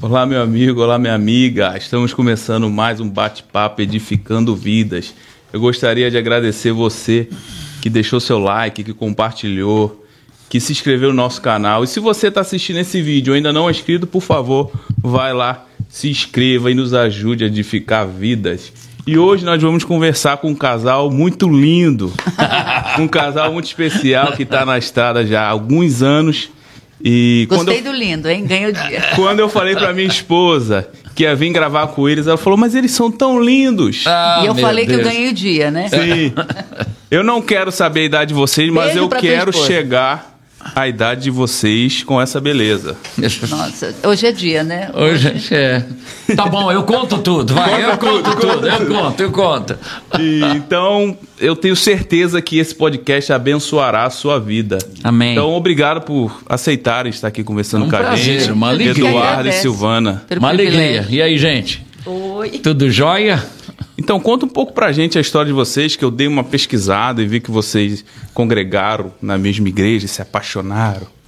Olá, meu amigo, olá, minha amiga. Estamos começando mais um bate-papo edificando vidas. Eu gostaria de agradecer você que deixou seu like, que compartilhou, que se inscreveu no nosso canal. E se você está assistindo esse vídeo e ainda não é inscrito, por favor, vai lá, se inscreva e nos ajude a edificar vidas. E hoje nós vamos conversar com um casal muito lindo, um casal muito especial que está na estrada já há alguns anos e Gostei eu, do lindo, hein? Ganhou dia. Quando eu falei pra minha esposa que ia vir gravar com eles, ela falou, mas eles são tão lindos. Ah, e eu falei Deus. que eu ganhei o dia, né? Sim. Eu não quero saber a idade de vocês, mas Beijo eu quero chegar a idade de vocês com essa beleza. Nossa, hoje é dia, né? Hoje, hoje é. Tá bom, eu conto tudo, vai, conta eu tudo, conto tudo, eu conto, eu conto. E, então, eu tenho certeza que esse podcast abençoará a sua vida. Amém. Então, obrigado por aceitarem estar aqui conversando um com a gente. Uma alegria. Eduardo e Silvana. Uma alegria. E aí, gente? Oi. Tudo jóia? Então, conta um pouco pra gente a história de vocês, que eu dei uma pesquisada e vi que vocês congregaram na mesma igreja e se apaixonaram.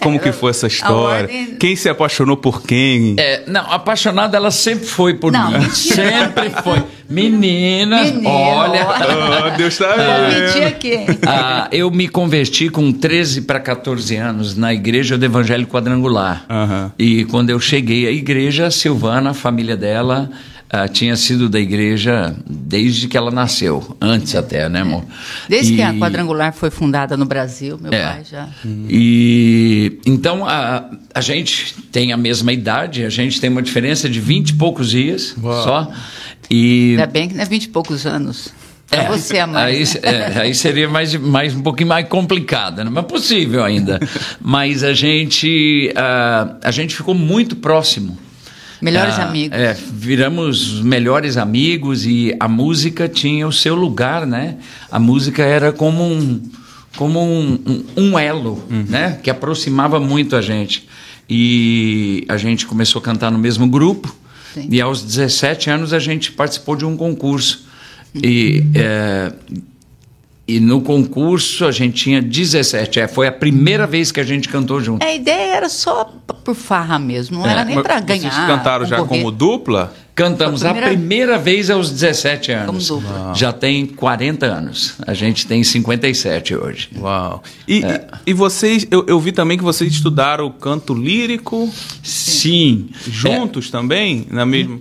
Como é, que foi essa história? Ordem... Quem se apaixonou por quem? É, não, apaixonada ela sempre foi por não, mim. Mentira. Sempre foi. Menina, Menino, olha. Oh, Deus está vendo. Ah, eu me converti com 13 para 14 anos na igreja do Evangelho Quadrangular. Uhum. E quando eu cheguei à igreja, a Silvana, a família dela uh, tinha sido da igreja desde que ela nasceu, antes até, né, amor? Desde e... que a Quadrangular foi fundada no Brasil, meu é. pai já. E então a, a gente tem a mesma idade, a gente tem uma diferença de 20 e poucos dias Uau. só. E... Ainda bem que não é 20 e poucos anos. É, você a mais. Aí, é, aí seria mais, mais um pouquinho mais complicado, né? mas possível ainda. mas a gente, uh, a gente ficou muito próximo. Melhores ah, amigos. É, viramos melhores amigos e a música tinha o seu lugar, né? A música era como um, como um, um, um elo, uhum. né? Que aproximava muito a gente. E a gente começou a cantar no mesmo grupo. Sim. E aos 17 anos a gente participou de um concurso. Uhum. E é, e no concurso a gente tinha 17. É, foi a primeira vez que a gente cantou junto. É, a ideia era só por farra mesmo, não é, era nem para ganhar. Vocês cantaram já como dupla? Cantamos a primeira... a primeira vez aos 17 anos. Como dupla. Já tem 40 anos. A gente tem 57 hoje. Uau. E, é. e, e vocês, eu, eu, vi também que vocês estudaram canto lírico. Sim. Juntos é. também? Na mesma.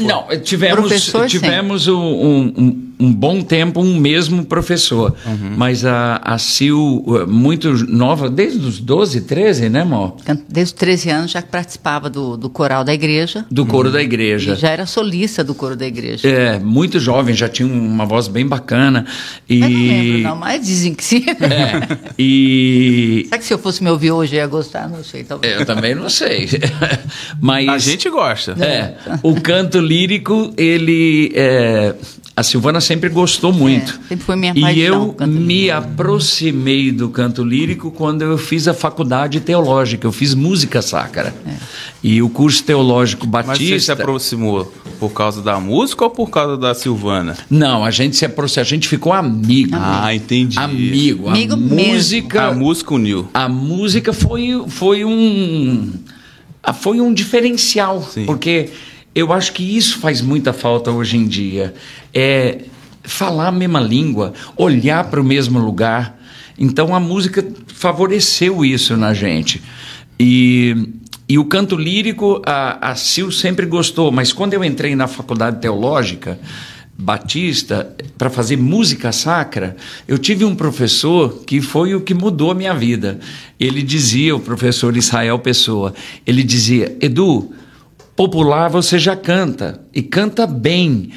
Não, tivemos, tivemos um, um, um, bom tempo um mesmo professor. Uhum. Mas a, a Sil, uh, muito nova, desde os 12, 13, né, amor? Desde os 13 anos já participava do, do coral da igreja. Do coro uhum. da igreja. E já era solista do coro da igreja. É, muito jovem, já tinha uma voz bem bacana. E... Mas não lembro, não, mas dizem que sim. É, e... Será que se eu fosse me ouvir hoje eu ia gostar? Não sei, talvez. Eu também não sei. mas... A gente gosta. É, o canto lírico, ele... É, a Silvana sempre gostou muito. É, sempre foi minha paixão. E eu me aproximei do canto lírico quando eu fiz a faculdade teológica. Eu fiz música sacra. É. E o curso teológico batista. Mas você se aproximou por causa da música ou por causa da Silvana? Não, a gente se aproximou, a gente ficou amigo. Ah, entendi. Amigo. Amigo a música. A música uniu. A música foi, foi um. Foi um diferencial. Sim. Porque eu acho que isso faz muita falta hoje em dia. É falar a mesma língua, olhar para o mesmo lugar. Então a música favoreceu isso na gente. E, e o canto lírico, a, a Sil sempre gostou, mas quando eu entrei na faculdade teológica, Batista para fazer música sacra, eu tive um professor que foi o que mudou a minha vida. Ele dizia, o professor Israel Pessoa, ele dizia: Edu, popular você já canta e canta bem.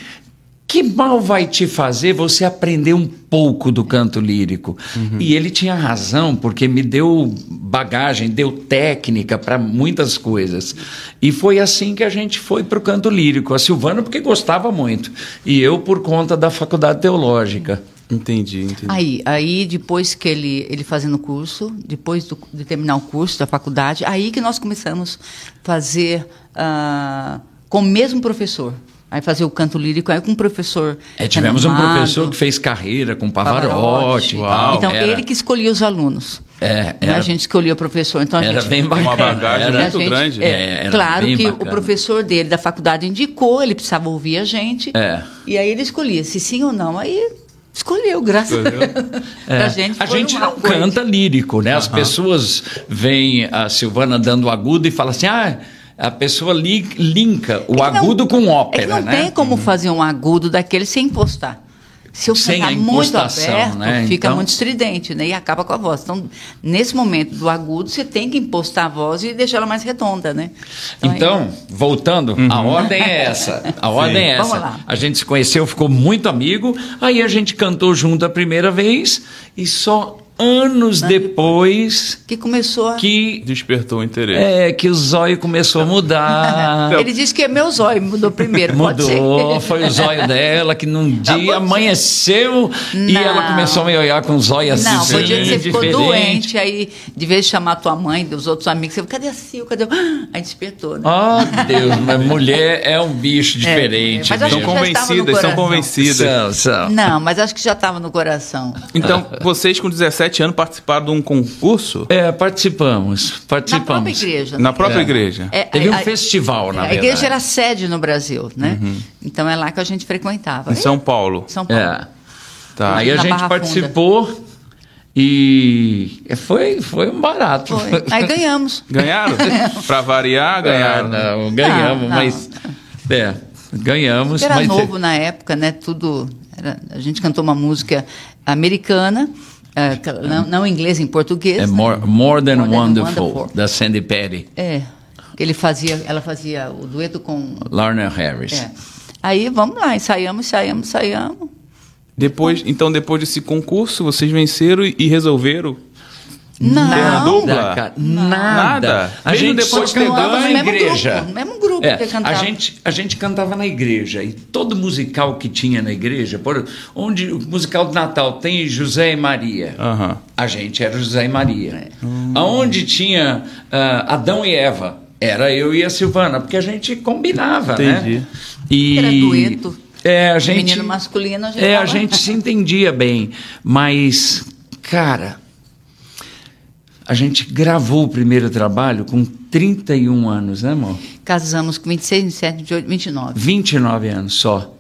Que mal vai te fazer você aprender um pouco do canto lírico? Uhum. E ele tinha razão, porque me deu bagagem, deu técnica para muitas coisas. E foi assim que a gente foi para o canto lírico. A Silvana, porque gostava muito, e eu, por conta da faculdade teológica. Entendi, entendi. Aí, aí depois que ele, ele fazendo o curso, depois do, de terminar o curso da faculdade, aí que nós começamos a fazer uh, com o mesmo professor. Aí fazia o canto lírico aí com um professor. É, tivemos um professor que fez carreira com Pavarotti. Pavarotti. e tal. Então, Era- ele que escolhia os alunos. É, Não é era- a gente escolhia o professor. Então, a Era gente, bem bacana. Uma bagagem Era- muito gente- grande. É, É, era claro que bacana. o professor dele da faculdade indicou, ele precisava ouvir a gente. É. E aí ele escolhia se sim ou não. Aí escolheu, graças a Escolheu. É, gente a gente não coisa. canta lírico, né? As pessoas veem a Silvana dando agudo e falam assim: ah, a pessoa li, linka o É que não- agudo com ópera, É não né? tem como fazer um agudo daquele sem impostar. Se eu Sem cantar a muito aberto, né? fica Então- muito estridente, né? E acaba com a voz. Então, nesse momento do agudo, você tem que impostar a voz e deixar ela mais redonda, né? aí- Então, voltando, a ordem é essa. A ordem é essa. Vamos lá. A gente se conheceu, ficou muito amigo, aí a gente cantou junto a primeira vez e só anos depois que começou a... que Despertou o interesse. é que o zóio começou a mudar. Ele disse que é meu zóio, mudou primeiro, pode Mudou, ser. foi o zóio dela que num dia pode ser. amanheceu e Não. ela começou a me olhar com os olhos assim. Não, foi o dia que você ficou diferente. doente, aí de vez de chamar tua mãe, dos outros amigos, você falou, cadê a Sil, cadê o... Aí despertou, né? Oh, Deus, mas mulher é um bicho diferente. mas acho São convencidas, são coração. convencidas. São, são. Não, mas acho que já estava no coração. Então, vocês com 17 anos participaram de um concurso É, participamos, Na participamos. própria igreja. na própria É. igreja. É, Teve um a- festival, na a verdade. igreja era sede no Brasil, né? Então é lá que a gente frequentava. Em São Paulo. São Paulo. É. Tá. Aí a Na gente Barra participou e foi, foi um barato. Foi. Aí ganhamos. Ganharam? pra variar, ganharam. É, não, ganhamos, Não, não. mas. É, ganhamos. Era mas novo na época, né? Tudo. era- a gente cantou uma música americana, que- não, não em inglês, em português. É né? more, more Than More Than Wonderful, Wonderful. da Sandy Petty, É. Que ele fazia, ela fazia o dueto com. Lorna Harris. É. Aí vamos lá, ensaiamos, ensaiamos, ensaiamos. Depois, então, depois desse concurso, vocês venceram e resolveram Não. ter a dupla? Nada, cara, nada. Nada? A Mesmo gente depois só de cantava cantando na igreja. grupo, mesmo grupo É, que a cantava. gente, a gente cantava na igreja e todo musical que tinha na igreja, por, onde o musical de Natal tem José e Maria, a gente era José e Maria. É. Aonde tinha ah, Adão e Eva, era eu e a Silvana, porque a gente combinava, Entendi. né? E Era dueto. É, a gente Menino masculino, a gente É, a gente se entendia bem, mas cara, a gente gravou o primeiro trabalho com 31 anos, né, amor? Casamos com 26, 27, 28, 29. 29 anos só.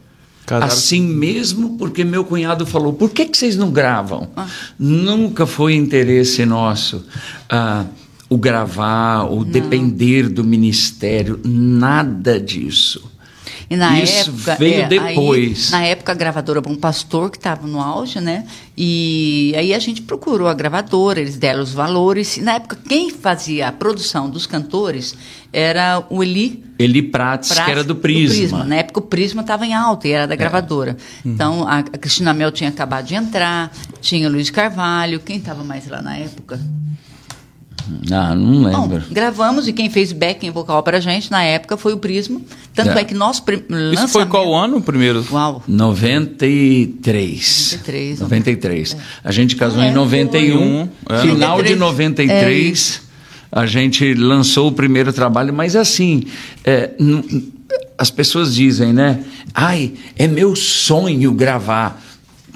Casaram- Assim mesmo, porque meu cunhado falou: por que, que vocês não gravam? Ah. Nunca foi interesse nosso ah, o gravar, o depender do ministério, nada disso. E na Isso época. veio é, depois. aí, na época, a gravadora Bom Pastor, que estava no auge, né? E aí a gente procurou a gravadora, eles deram os valores. E na época, quem fazia a produção dos cantores era o Eli Eli Prates, que era do Prisma. Na época, o Prisma estava em alta e era da gravadora. Então, a, a Cristina Mel tinha acabado de entrar, tinha o Luiz Carvalho. Quem estava mais lá na época? Ah, não Bom, lembro. gravamos e quem fez backing vocal pra gente na época foi o Prisma. Tanto É. é, que nosso prim- lançamento... Isso foi qual ano o primeiro? Uau! 93. 93, 93. A gente casou É, em 91. foi. Final de 93. 93, a gente lançou o primeiro trabalho, mas assim, é, as pessoas dizem, né? Ai, é meu sonho gravar.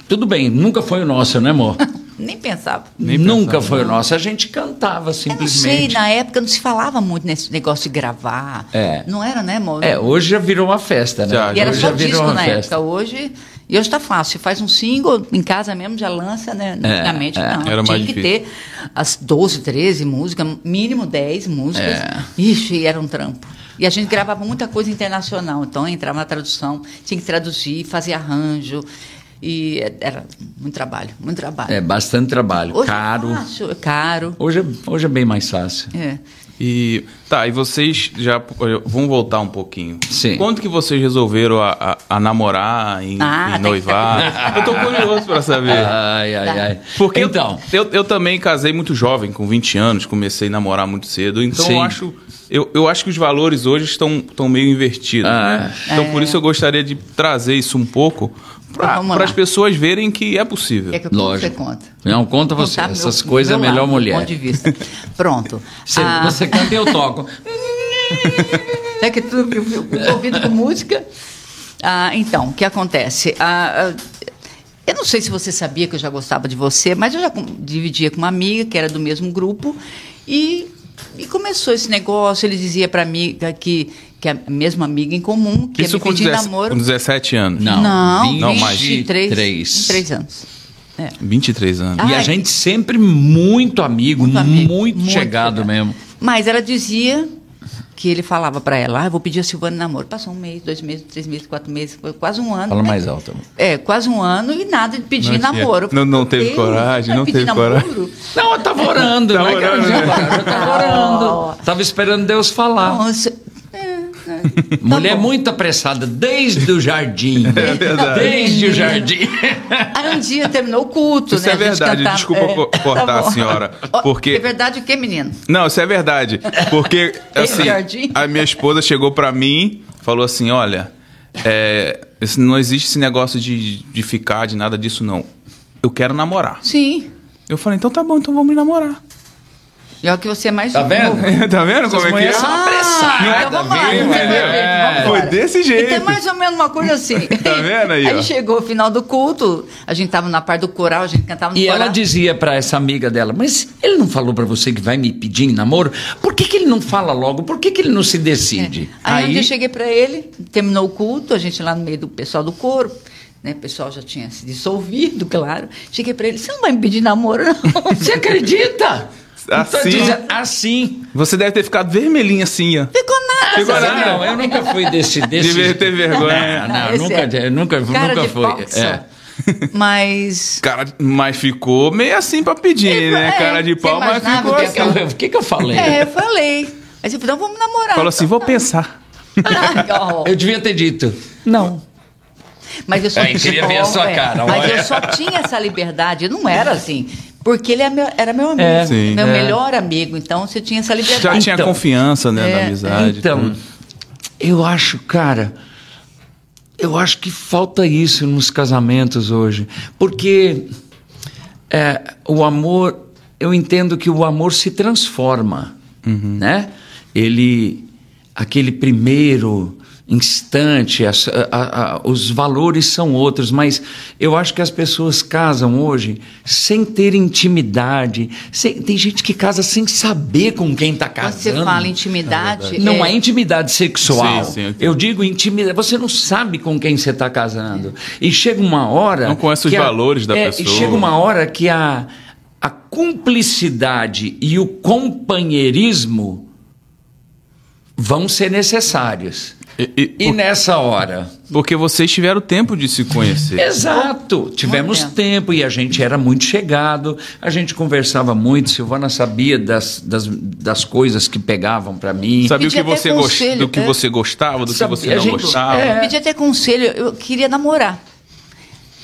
Tudo bem, nunca foi o nosso, né, amor? Nem pensava. Nem nunca pensava. foi o nosso. A gente cantava Eu não sei, simplesmente. na época não se falava muito nesse negócio de gravar. É. Não era, né, amor? É, hoje já virou uma festa, né? Já, E era só já virou disco uma na festa. época. Hoje. E hoje tá fácil. Você faz um single, em casa mesmo, já lança, né? Antigamente é. não. Era Tinha mais que difícil. ter as 12, 13 músicas, mínimo 10 músicas. É. Ixi, era um trampo. E a gente gravava muita coisa internacional. Então entrava na tradução, tinha que traduzir, fazer arranjo. E era muito trabalho, muito trabalho. É bastante trabalho, Hoje caro. É fácil, é caro. Hoje, é- hoje é bem mais fácil. É. E tá, e vocês já vamos voltar um pouquinho. Sim. Quando que vocês resolveram a, a- a namorar, em, Ah, em noivar? Eu tô curioso pra saber. Ai, ai, ai. Porque então, eu, eu, eu também casei muito jovem, com 20 anos, comecei a namorar muito cedo. Então Sim. eu acho, eu, eu acho que os valores hoje estão, estão meio invertidos. Ah. né? Então por isso eu gostaria de trazer isso um pouco para lá. as pessoas verem que é possível. Quer que Lógico. você conta? não conta você. contar Essas meu- coisas é melhor lado, mulher. Ponto de vista. Pronto. Você, Ah, você canta e eu toco. É que tudo eu- eu- eu ouvido com música. Ah, então, o que acontece? Ah, eu não sei se você sabia que eu já gostava de você, mas eu já dividia com uma amiga que era do mesmo grupo e, e começou esse negócio. Ele dizia para mim que que é a mesma amiga em comum, que Isso ia me pedir 17, namoro. com 17 anos. Não, não, não, mais. 23, 23. 23 anos. É. 23 anos. E a gente sempre muito amigo, Muito muito, amigo, muito chegado chegado. mesmo. Mas ela dizia que ele falava para ela, ah, eu vou pedir a Silvana namoro. Passou um mês, dois meses, três meses, quatro meses, foi quase um ano. Fala né? mais alto. amor. É, quase um ano e nada de pedir Não namoro. não- não teve Deus, coragem, não teve namoro? coragem. Não, eu tava orando. Tava é eu orando, tinha né? Eu tava orando. Tava esperando Deus falar. Nossa, é, é. Mulher bom. muito apressada, desde o jardim. É verdade. Desde o jardim. Aí um dia terminou o culto, Isso né? é a gente verdade, cantava- desculpa co- cortar tá a senhora, porque- É verdade o quê, menino? Não, isso é verdade. Porque, assim, jardim? a minha esposa chegou pra mim, falou assim: olha, é, não existe esse negócio de, de ficar, de nada disso, não. Eu quero namorar. Sim. Eu falei, então tá bom, então vamos namorar. E olha que você é mais Tá vendo? tá vendo como é que é? mulheres são apressadas. então vamos lá, então vamos É. Foi desse jeito. Então é mais ou menos uma coisa assim. Tá vendo aí, ó? Aí chegou o final do culto, a gente tava na parte do coral, a gente cantava no E coral. ela dizia pra essa amiga dela, mas ele não falou pra você que vai me pedir em namoro? Por que, que ele não fala logo? Por que, que ele não se decide? É. Aí, um dia eu cheguei para ele, terminou o culto, a gente lá no meio do pessoal do coro, né? O pessoal já tinha se dissolvido, claro. Cheguei para ele, você não vai me pedir namoro, não? Você acredita? Tô Assim? dizendo, assim. Você deve ter ficado vermelhinha assim, ó. Ficou nada. Ficou nada. Não, eu nunca fui desse. desse... Devia ter Não, vergonha. não, Esse nunca, é nunca, cara nunca de foi. É. Mas... Cara, mas ficou meio assim pra pedir, né? É, Cara de você pau, mas ficou que assim. O que, que eu falei? É, eu falei. Aí você falou, então vamos namorar. Falou assim, vou pensar. Ah, Eu devia ter dito. Não. Mas eu só queria ver a sua É, cara, Mas olha. eu só tinha essa liberdade, eu não era assim. Porque ele é era meu amigo, É, sim. meu É. melhor amigo. Então você tinha essa Já liberdade. tinha Então, confiança, né, na é, amizade. Então, tudo. eu acho, cara, eu acho que falta isso nos casamentos hoje. Porque é, o amor, eu entendo que o amor se transforma, né? Ele, aquele primeiro instante, as- a- a- os valores são outros, mas eu acho que as pessoas casam hoje sem ter intimidade. sem- tem gente que casa sem saber com quem está Quando casando. você fala intimidade. Não é, é intimidade sexual. Sim, sim, eu eu digo intimidade. Você não sabe com quem você está casando. E chega uma hora. Não conhece os a- valores da é, pessoa. E chega uma hora que a, a cumplicidade e o companheirismo vão ser necessários. E- e- E nessa hora. porque vocês tiveram tempo de se conhecer. Exato, tivemos Muito tempo e a gente era muito chegado, a gente conversava muito. Silvana sabia das, das, das coisas que pegavam para mim. Sabia o que você, conselho, do que é. você gostava, do que Sabia, você a não gente- gostava. é. Eu pedi até conselho, eu queria namorar.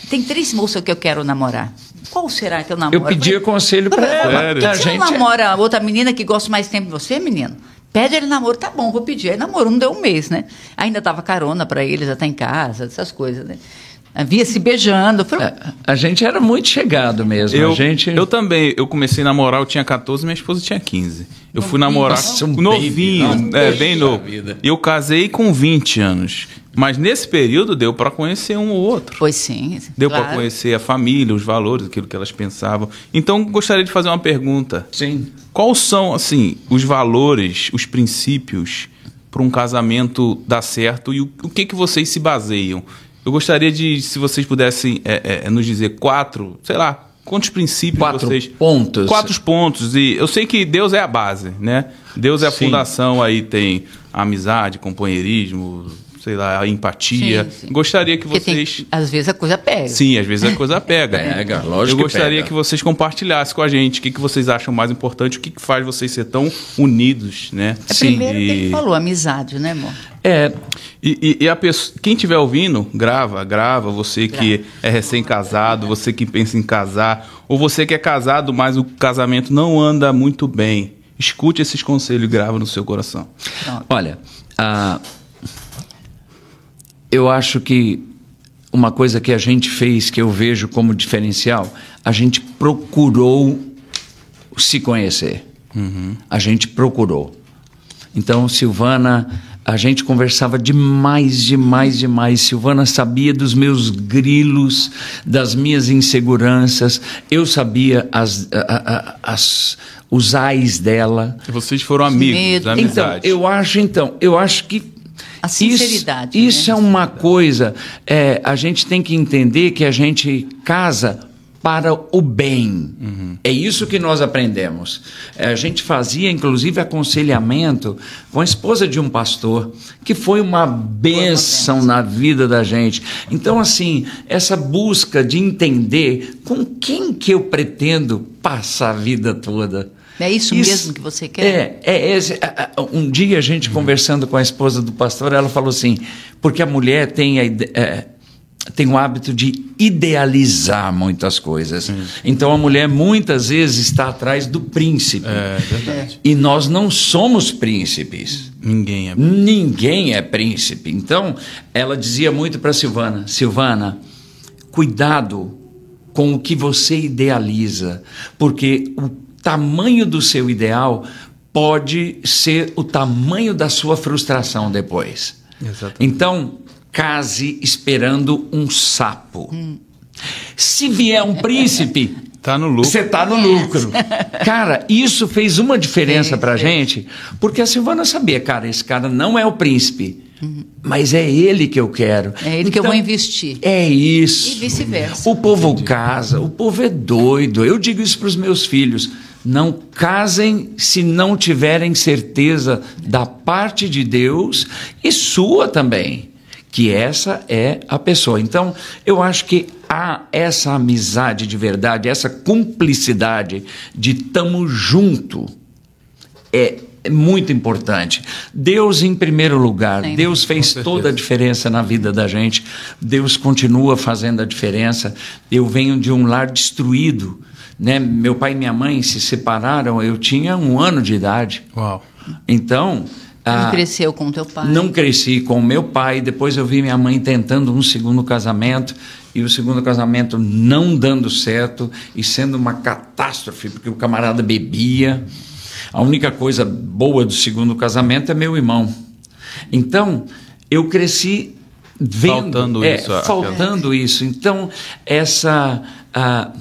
Tem três moças que eu quero namorar. Qual será que eu namoro? Eu pedia conselho para ela. Que Você gente não namora outra menina que gosta mais tempo de você, menino? Pede ele namoro, tá bom, vou pedir. Aí namoro, não deu um mês, né? Ainda dava carona pra eles até em casa, essas coisas, né? Havia se beijando. Foi... É, A gente era muito chegado mesmo. Eu, a gente... eu também, eu comecei a namorar, eu tinha 14, minha esposa tinha 15. Eu fui namorar Nossa, um novinho, baby, é, bem novo. E eu casei com 20 anos. Mas nesse período deu pra conhecer um ou outro. Pois sim. Deu claro. pra conhecer a família, os valores, aquilo que elas pensavam. Então, gostaria de fazer uma pergunta. Sim. Quais são, assim, os valores, os princípios para um casamento dar certo e o, o que, que vocês se baseiam? Eu gostaria de, se vocês pudessem é, é, nos dizer quatro, sei lá, quantos princípios Quatro vocês... pontos. Quatro pontos. E eu sei que Deus é a base, né? Deus é a Sim. fundação, aí tem amizade, companheirismo, sei lá, a empatia. Sim, sim. Gostaria que Porque tem- vocês... às vezes a coisa pega. Sim, às vezes a coisa pega. Pega, lógico Eu que gostaria pega. que vocês compartilhassem com a gente o que, que vocês acham mais importante, o que, que faz vocês ser tão unidos, né? É primeiro que E, ele falou, amizade, né, amor? É, e, e- e a pessoa, quem estiver ouvindo, grava, grava. Você que é recém-casado, você que pensa em casar, ou você que é casado, mas o casamento não anda muito bem. Escute esses conselhos e grava no seu coração. Pronto. olha, ah, eu acho que uma coisa que a gente fez, que eu vejo como diferencial, a gente procurou se conhecer. A gente procurou. Então, Silvana, a gente conversava demais, demais, demais. Silvana sabia dos meus grilos, das minhas inseguranças. Eu sabia as, as, os ais dela. E vocês foram amigos, amizade. Então, eu acho, então, eu acho que a sinceridade. Isso, isso né? é uma coisa. É, a gente tem que entender que a gente casa para o bem. Uhum. É isso que nós aprendemos. É, a gente fazia, inclusive, aconselhamento com a esposa de um pastor, que foi uma bênção na vida da gente. Então, assim, essa busca de entender com quem que eu pretendo passar a vida toda. É isso, isso, mesmo que você quer? É, é esse, um dia a gente conversando com a esposa do pastor, ela falou assim, porque a mulher tem a é, tem o hábito de idealizar muitas coisas. Então a mulher muitas vezes está atrás do príncipe. É verdade. E nós não somos príncipes. Ninguém é. Ninguém é príncipe. Então ela dizia muito para Silvana: Silvana, cuidado com o que você idealiza, porque o tamanho do seu ideal pode ser o tamanho da sua frustração depois. Exatamente. Então, case esperando um sapo. Hum. Se vier um príncipe, tá no lucro. Você tá no lucro. Cara, isso fez uma diferença sim, pra sim. gente, porque a Silvana sabia, cara, esse cara não é o príncipe. Uhum. Mas é ele que eu quero. É ele então, que eu vou então, investir. É isso. E vice-versa. O povo Entendi. casa, o povo é doido. Eu digo isso para os meus filhos. Não casem se não tiverem certeza da parte de Deus e sua também que essa é a pessoa. Então, eu acho que há essa amizade de verdade, essa cumplicidade de tamo junto é muito importante. Deus em primeiro lugar. Sim, Deus fez toda a diferença na vida da gente. Deus continua fazendo a diferença. Eu venho de um lar destruído, né? Meu pai e minha mãe se separaram. Eu tinha um ano de idade. Uau. Então não ah, cresceu com teu pai? Não cresci com meu pai. Depois eu vi minha mãe tentando um segundo casamento e o segundo casamento não dando certo e sendo uma catástrofe, porque o camarada bebia. A única coisa boa do segundo casamento é meu irmão. Então, eu cresci vendo. Faltando é, isso. Faltando aquela... isso. Então, essa, uh,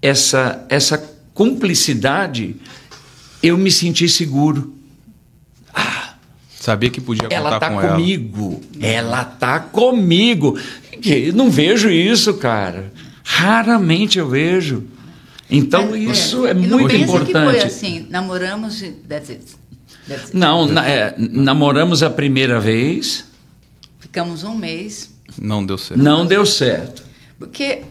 essa, essa cumplicidade, eu me senti seguro. Sabia que podia ela contar tá com comigo. ela. Ela tá comigo. Não vejo isso, cara. Raramente eu vejo. Então Mas, isso é, é muito não importante. Que foi assim, namoramos that's it. That's it. Não, na, é, namoramos a primeira vez. Ficamos um mês. Não deu certo. Não deu certo. Porque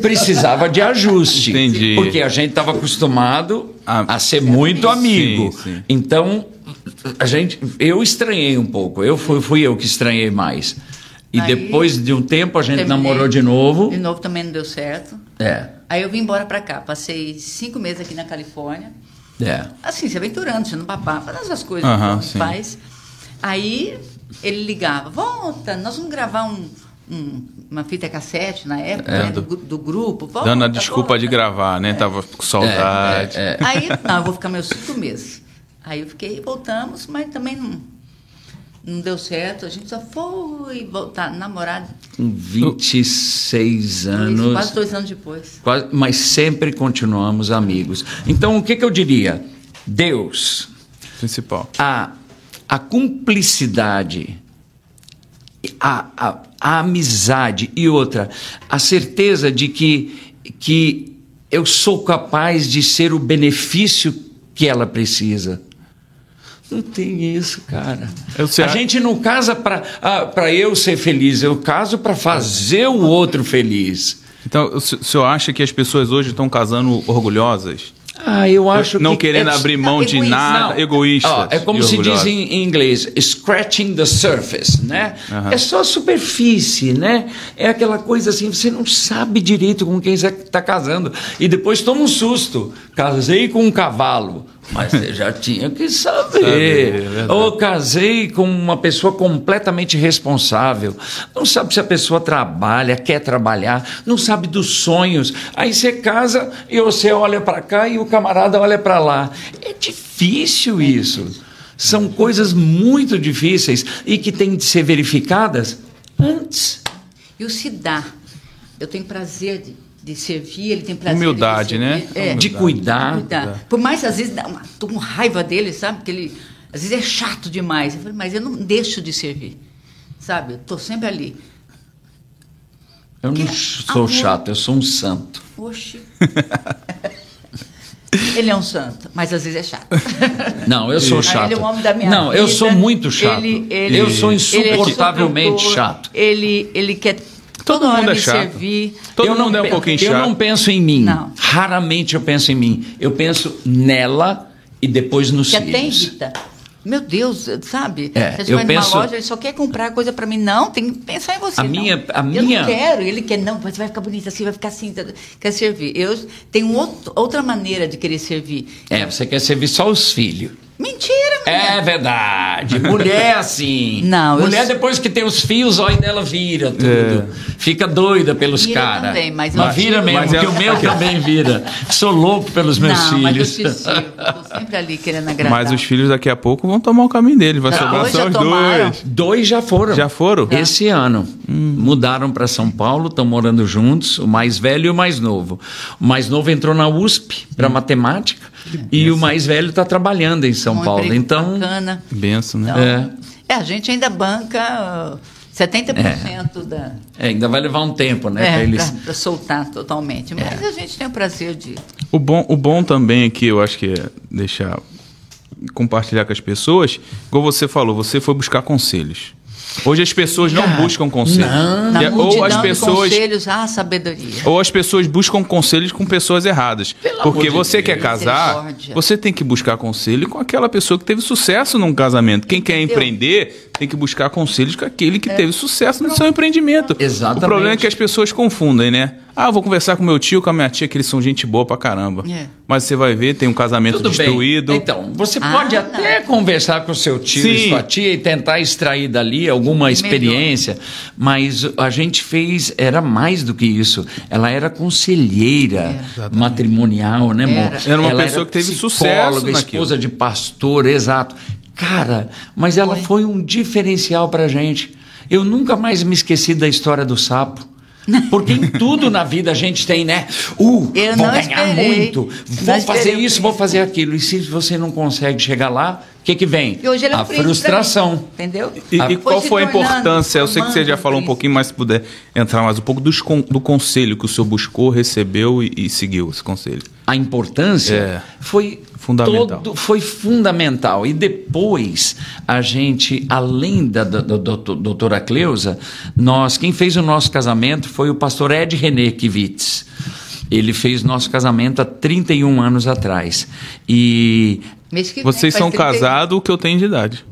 precisava de ajuste. Entendi. Porque a gente estava acostumado a, a, ser muito amigo. Sim, sim. Então, a gente, eu estranhei um pouco. Eu fui, fui eu que estranhei mais. E Aí, depois de um tempo a gente terminei, namorou de novo. De novo também não deu certo. É. Aí eu vim embora para cá. Passei cinco meses aqui na Califórnia. É. Assim, se aventurando, sendo papá, fazendo essas coisas uh -huh, que sim. faz. Aí ele ligava, volta, nós vamos gravar um, um, uma fita cassete na época, é, né, do, do, grupo. Dando a desculpa de gravar, né? É. Tava com saudade. É, é, é. Aí, não, eu vou ficar meus cinco meses. Aí eu fiquei, voltamos, mas também não, não deu certo. A gente só foi voltar, namorar. Com 26 anos. Quase dois anos depois. Quase, mas sempre continuamos amigos. Então, o que, que eu diria? Deus. Principal. A, a cumplicidade a, a, a amizade e outra, a certeza de que, que eu sou capaz de ser o benefício que ela precisa. Não tem isso, cara. a gente não casa para ah, eu ser feliz, eu caso para fazer o outro feliz. Então, o senhor acha que as pessoas hoje estão casando orgulhosas? Ah, eu acho não que querendo é, abrir mão de nada, não. egoísta. é como se diz em, em, inglês, scratching the surface, né? Uhum. É só superfície, né? É aquela coisa assim, você não sabe direito com quem você está casando e depois toma um susto. Casei com um cavalo. Mas você já tinha que saber. É Ou casei com uma pessoa completamente responsável. Não sabe se a pessoa trabalha, quer trabalhar, não sabe dos sonhos. Aí você casa e você olha para cá e o camarada olha para lá. É difícil isso. São coisas muito difíceis e que têm de ser verificadas antes. E o se dá. Eu tenho prazer de, de servir, ele tem prazer Humildade, de né? É. De cuidar. cuidar. Por mais, às vezes, dá uma, tô com raiva dele, sabe? Porque ele, às vezes, é chato demais. Eu falei, mas eu não deixo de servir, sabe? Eu tô sempre ali. Eu não Que sou amor. chato, eu sou um santo. Oxe. ele é um santo, mas às vezes é chato. Não, eu sou chato. Ele é o homem da minha não, vida. eu sou muito chato. Ele, ele, eu sou ele é insuportavelmente chato. Ele, ele quer Todo toda hora mundo é me chato. servir. Todo eu mundo não é um pouquinho Eu chato. não penso em mim. Não. Raramente eu penso em mim. Eu penso nela e depois nos filhos. irrita. Meu Deus, sabe? É, Você eu vai penso- numa loja, ele só quer comprar coisa pra mim. Não, tem que pensar em você. A não. minha- a Eu minha- não quero. Ele quer, não, você vai ficar bonita assim, vai ficar assim. Quer servir. Eu tenho outro- outra maneira de querer servir. É, você quer servir só os filhos. Mentira, É mulher. verdade. Mulher assim. Não, eu Mulher sou- depois que tem os fios, o olho dela vira tudo. Fica doida pelos caras. também, mas mas eu vira mesmo, Mas porque é- o meu também vira. Sou louco pelos meus não, filhos. mas eu. Eu tô sempre ali querendo agradar. Mas os filhos daqui a pouco vão tomar o caminho deles. Vai sobrar dois só os tomaram? dois. Dois já foram. Já foram? Esse ano. Mudaram para São Paulo, estão morando juntos, o mais velho e o mais novo. O mais novo entrou na USP para matemática e o mais velho está trabalhando em São Um Paulo. Então, Bacana. Benção, né? Então, É. é. a gente ainda banca uh, 70% da. é, ainda vai levar um tempo, né? É, pra eles... para soltar totalmente. Mas a gente tem o prazer de. O bom, o bom também aqui, eu acho que é deixar compartilhar com as pessoas, igual você falou, você foi buscar conselhos. Hoje as pessoas não Cara, buscam conselhos. E- multidão ou as pessoas conselhos, há sabedoria. ou as pessoas buscam conselhos com pessoas erradas. Pelo Porque de você Deus. quer casar, você tem que buscar conselho com aquela pessoa que teve sucesso num casamento. Quem quer Entendeu? empreender tem que buscar conselhos com aquele que teve sucesso no seu empreendimento. Exatamente. O problema é que as pessoas confundem, né? Ah, eu vou conversar com meu tio, com a minha tia, que eles são gente boa pra caramba. É. Mas você vai ver, tem um casamento Tudo destruído. bem. Então, você Ah, pode não. até conversar com seu tio e Sim. sua tia e tentar extrair dali alguma experiência, mas a gente fez, era mais do que isso. Ela era conselheira matrimonial, né, amor? Era. Era uma Ela pessoa que teve psicóloga, sucesso naquilo. esposa de pastor, exato. Cara, mas ela foi, um diferencial pra gente. Eu nunca mais me esqueci da história do sapo. Porque em tudo na vida a gente tem, né? Uh, Eu vou não ganhar esperei. muito, vou Não fazer isso, vou fazer aquilo. E se você não consegue chegar lá, o que, que vem? E hoje ele é a frustração. mim, entendeu? E, Ah, e qual foi a importância? Eu sei que você já falou um pouquinho, mas se puder entrar mais um pouco dos con- do conselho que o senhor buscou, recebeu e, e seguiu esse conselho. A importância É. foi Fundamental. todo- foi fundamental. E depois a gente, além da, da, da doutor- doutora Cleusa, nós quem fez o nosso casamento foi o pastor Ed René Kivitz. Ele fez nosso casamento há 31 anos atrás. E Vocês são 30 casados o que eu tenho de idade.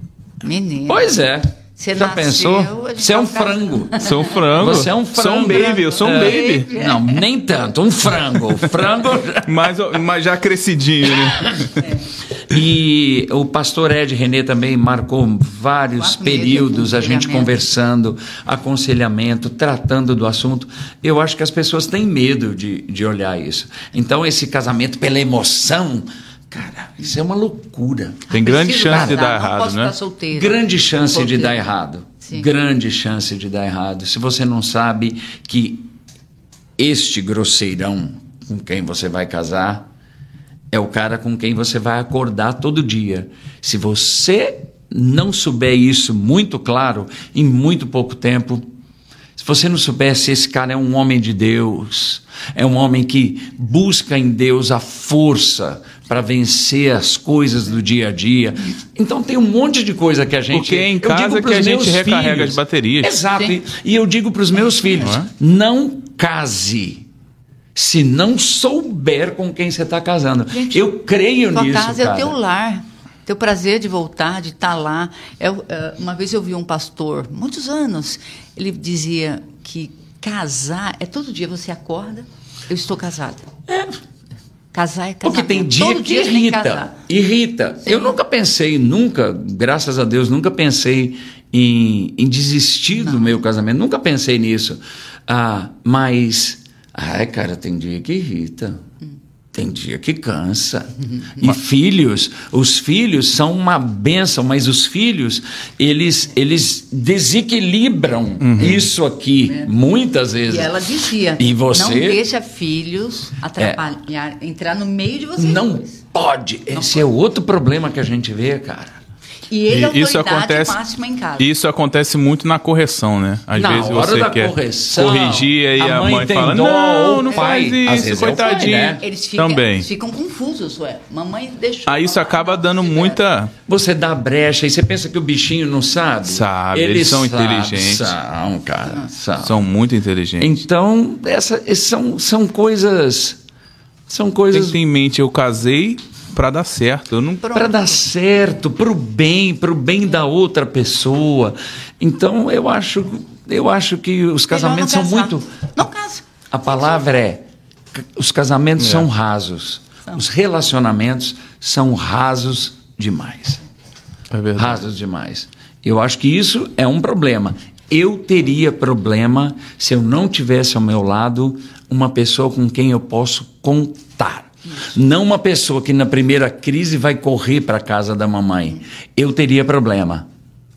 Menino. Pois é. Você Já nasceu, pensou? Você é um frango. Sou um frango. Você é um Sou um frango. baby, eu sou um É. baby. Não, nem tanto. Um frango. Frango. Mas, mas já crescidinho, né? E o pastor Ed René também marcou vários Quatro períodos a gente conversando, aconselhamento, tratando do assunto. Eu acho que as pessoas têm medo de, de olhar isso. Então, esse casamento pela emoção, cara, isso é uma loucura. Tem grande Preciso chance de dar não errado, posso né? Grande chance de dar errado. Sim. Grande chance de dar errado. Se você não sabe que este grosseirão com quem você vai casar é o cara com quem você vai acordar todo dia. Se você não souber isso muito claro, em muito pouco tempo, se você não souber se esse cara é um homem de Deus, é um homem que busca em Deus a força para vencer as coisas do dia a dia. Então tem um monte de coisa que a gente. Porque é em eu casa digo que a gente recarrega filhos- as baterias. Exato. Sim. E, eu digo para os meus filhos: Não é? não case. Se não souber com quem você está casando. Gente, eu creio Tua nisso. casa é cara. o teu lar. Teu prazer de voltar, de estar lá. Eu, eh, uma vez eu vi um pastor, muitos anos, ele dizia que casar é todo dia você acorda, eu estou casada. Casar é. Porque tem dia todo que dia irrita. Irrita. Sim. Eu nunca pensei, nunca, graças a Deus, nunca pensei em, em desistir do meu casamento. Nunca pensei nisso. Ah, mas, ai, cara, tem dia que irrita. Hum. Tem dia que cansa. E filhos, os filhos são uma benção, mas os filhos, eles, eles desequilibram Uhum. isso aqui, muitas vezes. E ela dizia: E você- não deixa filhos atrapalhar, entrar no meio de vocês. Não dois." pode. Esse é outro problema que a gente vê, cara. E ele é isso acontece, máxima em casa. isso acontece muito na correção, né? Às Na vezes você quer correção, corrigir e a a mãe mãe, tem fala: dó, Não, não pai, faz isso, é coitadinho. né? Eles ficam, Também. eles ficam confusos, ué. Mamãe deixou. Aí isso acaba dando muita. Você dá brecha e você pensa que o bichinho não sabe? Sabe, eles são inteligentes. São, cara. São. São muito inteligentes. Então, essa, são, são coisas. São Tem coisas que ter em mente, eu casei pra dar certo. Eu não. para dar certo, para o bem, para o bem da outra pessoa. Então, eu acho, eu acho que os casamentos são muito. Não casa. A palavra é: os casamentos É. são rasos. Os relacionamentos são rasos demais. É verdade. rasos demais. Eu acho que isso é um problema. Eu teria problema se eu não tivesse ao meu lado uma pessoa com quem eu posso contar. Não uma pessoa que na primeira crise vai correr para a casa da mamãe. Eu teria problema.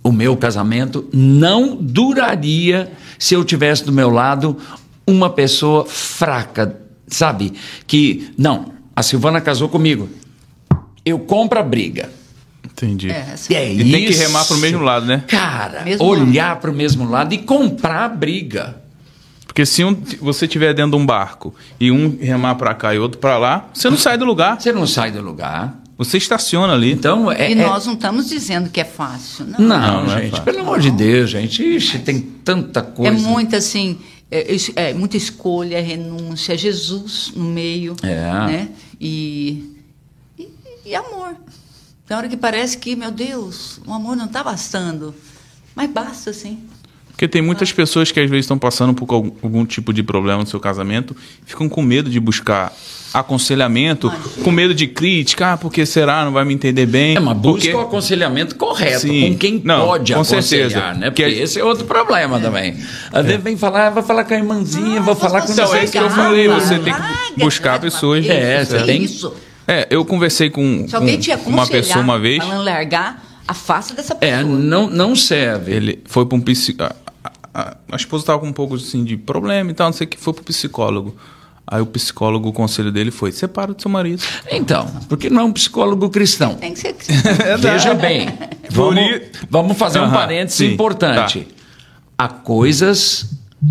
O meu casamento não duraria se eu tivesse do meu lado uma pessoa fraca, sabe? Que, não, a Silvana casou comigo. Eu compro a briga. Entendi. É, essa- É E tem que isso. remar pro mesmo lado, né? Cara, Mesmo olhar para o mesmo lado e comprar a briga. Porque se um, você estiver dentro de um barco e um remar pra cá e outro pra lá, você não sai do lugar. Você não sai do lugar. Você estaciona ali. Então, é. E é- nós não estamos dizendo que é fácil, não. Não, Não, não é gente, fácil. pelo amor de Deus, gente. Ixi, tem tanta É coisa. muita assim, é, é muita escolha, renúncia, Jesus no meio, É. né? E, e, e amor. Tem hora que parece que, meu Deus, o amor não está bastando, mas basta sim. Porque tem muitas pessoas que às vezes estão passando por algum, algum tipo de problema no seu casamento, ficam com medo de buscar aconselhamento, Imagina. com medo de crítica, ah, porque será, não vai me entender bem. É, mas busca porque... o aconselhamento correto, Sim. com quem Não, pode com aconselhar, certeza. né? Que Porque é- esse é outro problema também. Às vezes vem falar, ah, vou falar com a irmãzinha, Ah, vou falar com Então, não é isso que eu falei, Ah, você tem que buscar pessoas- isso, É, você que tem- Isso. É, eu conversei com, com uma pessoa uma vez. falando largar, afasta dessa pessoa. É, não, não serve. Ele foi para um psicólogo. A, a esposa estava com um pouco assim, de problema e tal, não sei o que, foi pro psicólogo. Aí o psicólogo, o conselho dele foi: separa do seu marido. Então, porque não é um psicólogo cristão. Tem que ser. Veja bem, vamos, vamos fazer um Aham, parênteses sim, importante. Há coisas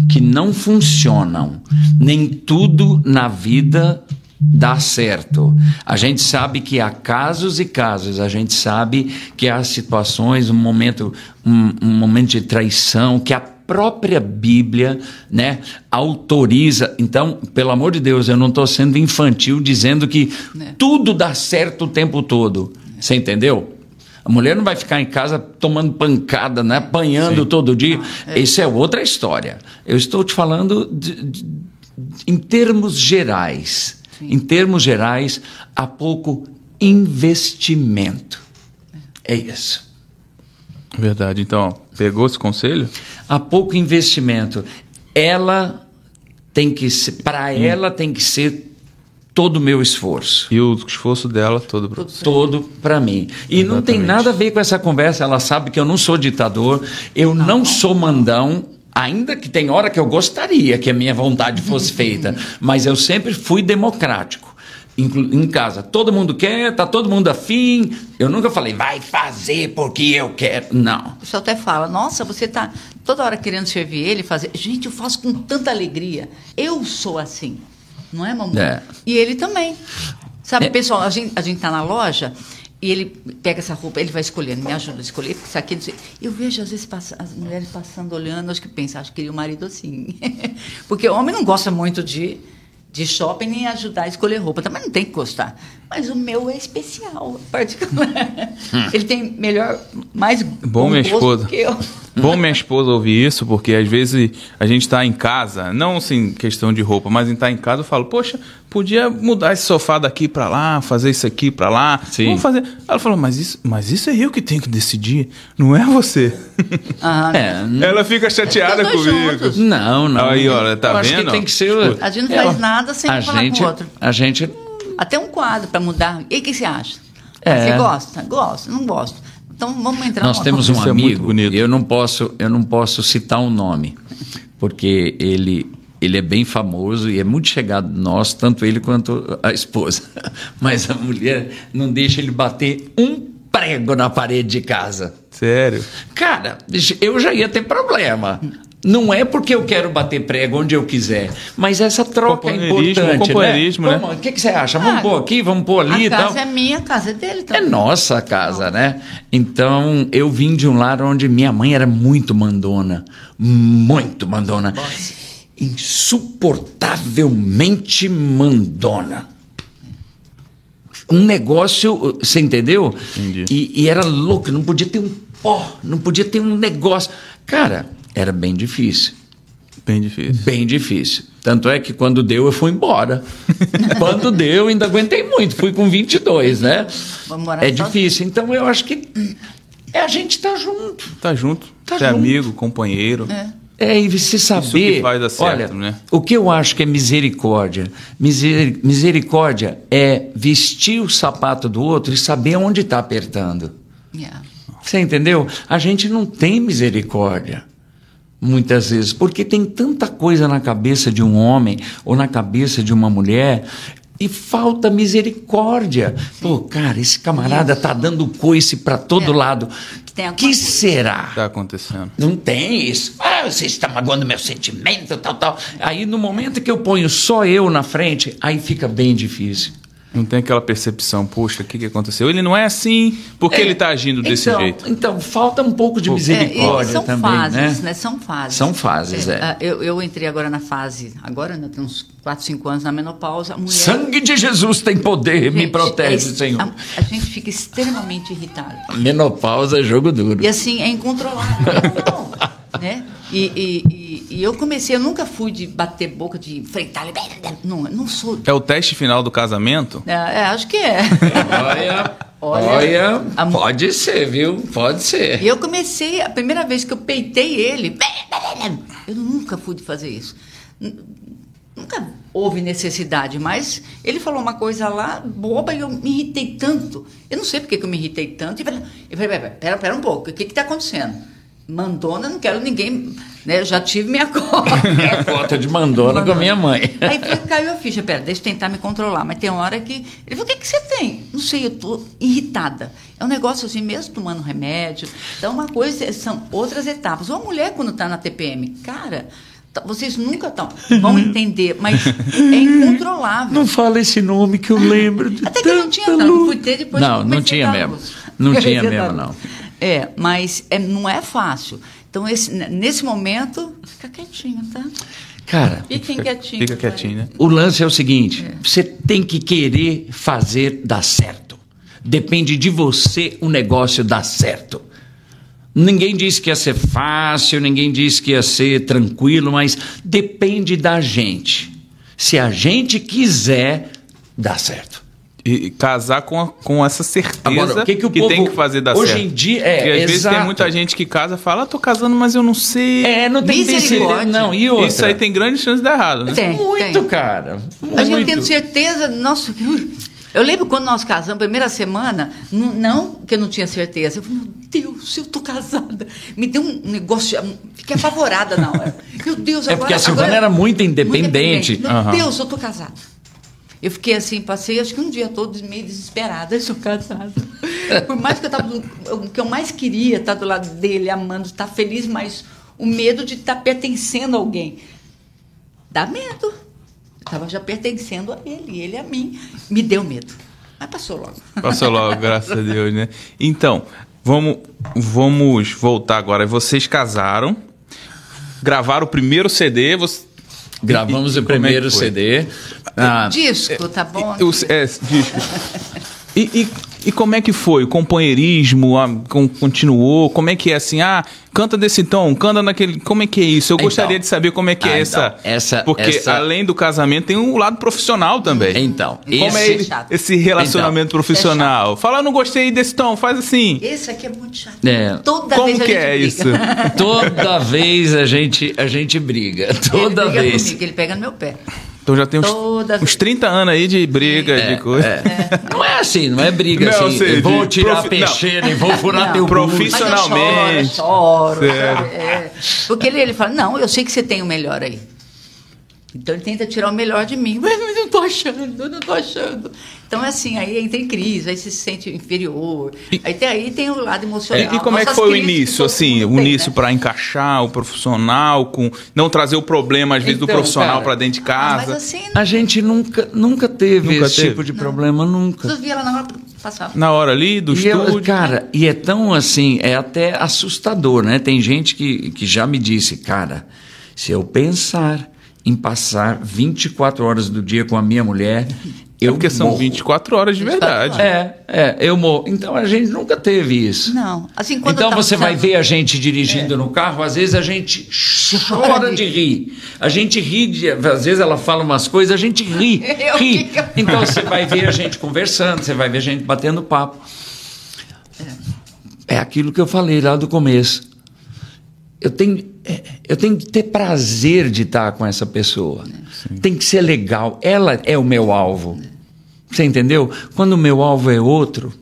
que não funcionam. Nem tudo na vida dá certo. A gente sabe que há casos e casos. A gente sabe que há situações, um momento, um, um momento de traição, que a própria Bíblia, né, autoriza. Então, pelo amor de Deus, eu não estou sendo infantil dizendo que É. tudo dá certo o tempo todo. Você entendeu? A mulher não vai ficar em casa tomando pancada, né? apanhando todo dia. Isso é outra história. Eu estou te falando de- de- em termos gerais. Em termos gerais, há pouco investimento. É isso. Verdade. Então, pegou esse conselho? Há pouco investimento. Ela tem que ser, para ela tem que ser todo o meu esforço. E o esforço dela todo pro... todo para mim. E não tem Exatamente. nada a ver com essa conversa. Ela sabe que eu não sou ditador, eu não sou mandão. Ainda que tem hora que eu gostaria que a minha vontade fosse feita, mas eu sempre fui democrático. Em casa, todo mundo quer, tá todo mundo afim. Eu nunca falei, vai fazer porque eu quero. Não. O pessoal até fala, nossa, você está toda hora querendo servir ele, fazer. Gente, eu faço com tanta alegria. Eu sou assim. Não é, mamãe? É. E ele também. Sabe, É. pessoal, a gente, a gente tá na loja e ele pega essa roupa, ele vai escolhendo, me ajuda a escolher, porque isso aqui, sei. Eu vejo, às vezes, passa- as mulheres passando, olhando, acho que pensa, acho que queria o marido assim. porque o homem não gosta muito de, de shopping nem ajudar a escolher roupa. Também não tem que gostar. Mas o meu é especial, particular. ele tem melhor, mais Bom, minha gosto esposa. que eu. Bom minha esposa ouvir isso, porque às vezes a gente está em casa, não assim questão de roupa, mas em estar em casa eu falo, poxa, podia mudar esse sofá daqui para lá, fazer isso aqui para lá. Sim. Vamos fazer. Ela falou, mas isso, mas isso é eu que tenho que decidir, não é você. Aham. É, Ela fica chateada comigo. juntos. não, não. Aí, olha, tá Eu acho vendo? que tem que ser. A gente não faz nada sem a falar com o gente, outro. A gente Até um quadro para mudar. E o que você acha? É. Você gosta? Gosta, não gosto. Então vamos entrar Nós temos um é amigo, é eu não posso, eu não posso citar um nome, porque ele ele é bem famoso e é muito chegado nós, tanto ele quanto a esposa. Mas a mulher não deixa ele bater um prego na parede de casa. Sério? Cara, eu já ia ter problema. Não é porque eu quero bater prego onde eu quiser, mas essa troca é importante, companheirismo, né? O que, que, você acha? Vamos ah, pôr aqui, vamos pôr ali a tal. casa é minha, a casa é dele também. É nossa casa, né? Então, eu vim de um lar onde minha mãe era muito mandona, muito mandona. Nossa. Insuportavelmente mandona um negócio, você entendeu? Entendi. E, e, era louco, não podia ter um pó, não podia ter um negócio. Cara, era bem difícil. Bem difícil. Bem difícil. Tanto é que quando deu, eu fui embora. quando deu, ainda aguentei muito. Fui com 22, né? Vamos morar é difícil. Então, eu acho que é a gente tá junto. Tá junto. Tá Ser junto. amigo, companheiro. É. É, e você saber. que vai dar certo, olha, né? O que eu acho que é misericórdia? misericórdia é vestir o sapato do outro e saber onde está apertando. Yeah. Você entendeu? A gente não tem misericórdia muitas vezes, porque tem tanta coisa na cabeça de um homem ou na cabeça de uma mulher e falta misericórdia. Pô, cara, esse camarada tá dando coice para todo é. lado. O que será? Está acontecendo. Não tem isso. Ah, você está magoando meu sentimento, tal, tal. Aí no momento que eu ponho só eu na frente, aí fica bem difícil. Não tem aquela percepção, poxa, o que, que aconteceu? Ele não é assim, porque é, ele está agindo desse então, jeito? Então, falta um pouco de misericórdia é, são também, fases, né? né? São fases. São fases, é. é. Eu, eu, entrei agora na fase, agora né, tem uns 4, 5 anos na menopausa. Mulher, Sangue de Jesus tem poder, gente, me protege, é, Senhor. A, a, gente fica extremamente irritado. menopausa é jogo duro. E assim, é incontrolável. né? E, e, e, eu comecei, eu nunca fui de bater boca, de enfrentar. Não, não sou. É o teste final do casamento? É, é acho que é. Olha, olha, a... pode ser, viu? Pode ser. E eu comecei, a primeira vez que eu peitei ele, eu nunca fui de fazer isso. Nunca houve necessidade, mas ele falou uma coisa lá, boba, e eu me irritei tanto. Eu não sei porque que eu me irritei tanto. E falei, pera, pera, pera um pouco, o que está acontecendo? Mandona, não quero ninguém. Né? Eu já tive minha cota. minha cota de mandona, mandona, com a minha mãe. Aí caiu a ficha, pera, deixa eu tentar me controlar. Mas tem hora que. Ele falou: o que, que você tem? Não sei, eu tô irritada. É um negócio assim, mesmo tomando remédio. Então, uma coisa, são outras etapas. Ou a mulher, quando está na TPM, cara. Tá, vocês nunca tão, vão entender, mas é incontrolável. Não fala esse nome que eu lembro. Até que eu não tinha, não. Fui ter depois Não, não tinha mesmo. Não tinha mesmo, não. É, mas é, não é fácil. Então, esse, nesse momento, fica quietinho, tá? Cara, Fiquem fica, quietinho. Fica quietinho, né? O lance é o seguinte: é. você tem que querer fazer dar certo. Depende de você o negócio dar certo. Ninguém disse que ia ser fácil, ninguém disse que ia ser tranquilo, mas depende da gente. Se a gente quiser, dá certo e casar com, a, com essa certeza Agora, que, que, o que povo, tem que fazer dar hoje certo. Hoje em dia, é, Porque às exato. vezes tem muita gente que casa e fala, ah, tô casando, mas eu não sei. É, não tem certeza, não. E outra? Isso aí tem grande chance de dar errado, né? Tem, muito, tem. cara. Muito. A gente tem certeza, nossa, eu lembro quando nós casamos, primeira semana, não, que eu não tinha certeza. Eu falei, meu Deus, eu tô casada. Me deu um negócio, fiquei apavorada na hora. Meu Deus, agora... É porque a Silvana agora, era muito independente. Muito independente. Meu uhum. Deus, eu tô casada. Eu fiquei assim, passei acho que um dia todo meio desesperada, eu sou casada. Por mais que eu tava, o que eu mais queria estar do lado dele, amando, estar feliz, mas o medo de estar pertencendo a alguém. Dá medo. Eu estava já pertencendo a ele, ele a mim. Me deu medo. Mas passou logo. Passou logo, graças a Deus, né? Então, vamos, vamos voltar agora. Vocês casaram, gravaram o primeiro CD, você Gravamos e, o é primeiro é CD. Ah, disco, tá bom? É, disco. E, e, e, como é que foi? O companheirismo a, com, continuou? Como é que é assim? Ah, canta desse tom, canta naquele. Como é que é isso? Eu então, gostaria de saber como é que é ah, é essa, então, essa. Porque essa... além do casamento, tem um lado profissional também. Então, como é esse, é esse relacionamento então, profissional? É Fala, não gostei desse tom, faz assim. Esse aqui é muito chato. É. Toda como vez que é briga. isso? Toda vez a gente, a gente briga. Toda ele vez. Comigo, ele pega no meu pé. Então já tem uns, uns 30 anos aí de briga, é, de coisa. É. Não é assim, não é briga não, assim. Sei, vou tirar profi... a peixeira não. e vou furar não, teu Profissionalmente. Mas eu choro, choro é. Porque ele, ele fala, não, eu sei que você tem o melhor aí. Então ele tenta tirar o melhor de mim. Mas eu não estou achando, eu não estou achando. Então, assim, aí entra em crise, aí se sente inferior. E, aí, tem, aí tem o lado emocional. E, e como é que foi o início, assim? O início né? para encaixar o profissional, com não trazer o problema, às vezes, então, do profissional para dentro de casa? Ah, mas assim, a gente nunca, nunca teve nunca esse teve. tipo de não. problema, nunca. Você via ela na hora passava. Na hora ali, do e estúdio? Eu, cara, e é tão assim, é até assustador, né? Tem gente que, que já me disse, cara, se eu pensar em passar 24 horas do dia com a minha mulher. É eu porque são 24 horas de verdade. É, é, eu morro. Então a gente nunca teve isso. Não. Assim, então você vai ver a gente dirigindo é. no carro, às vezes a gente chora de rir. A gente ri, de, às vezes ela fala umas coisas, a gente ri. ri. Então você vai ver a gente conversando, você vai ver a gente batendo papo. É aquilo que eu falei lá do começo eu tenho, é, eu tenho que ter prazer de estar com essa pessoa. Sim. Tem que ser legal. Ela é o meu alvo. Você entendeu? Quando o meu alvo é outro,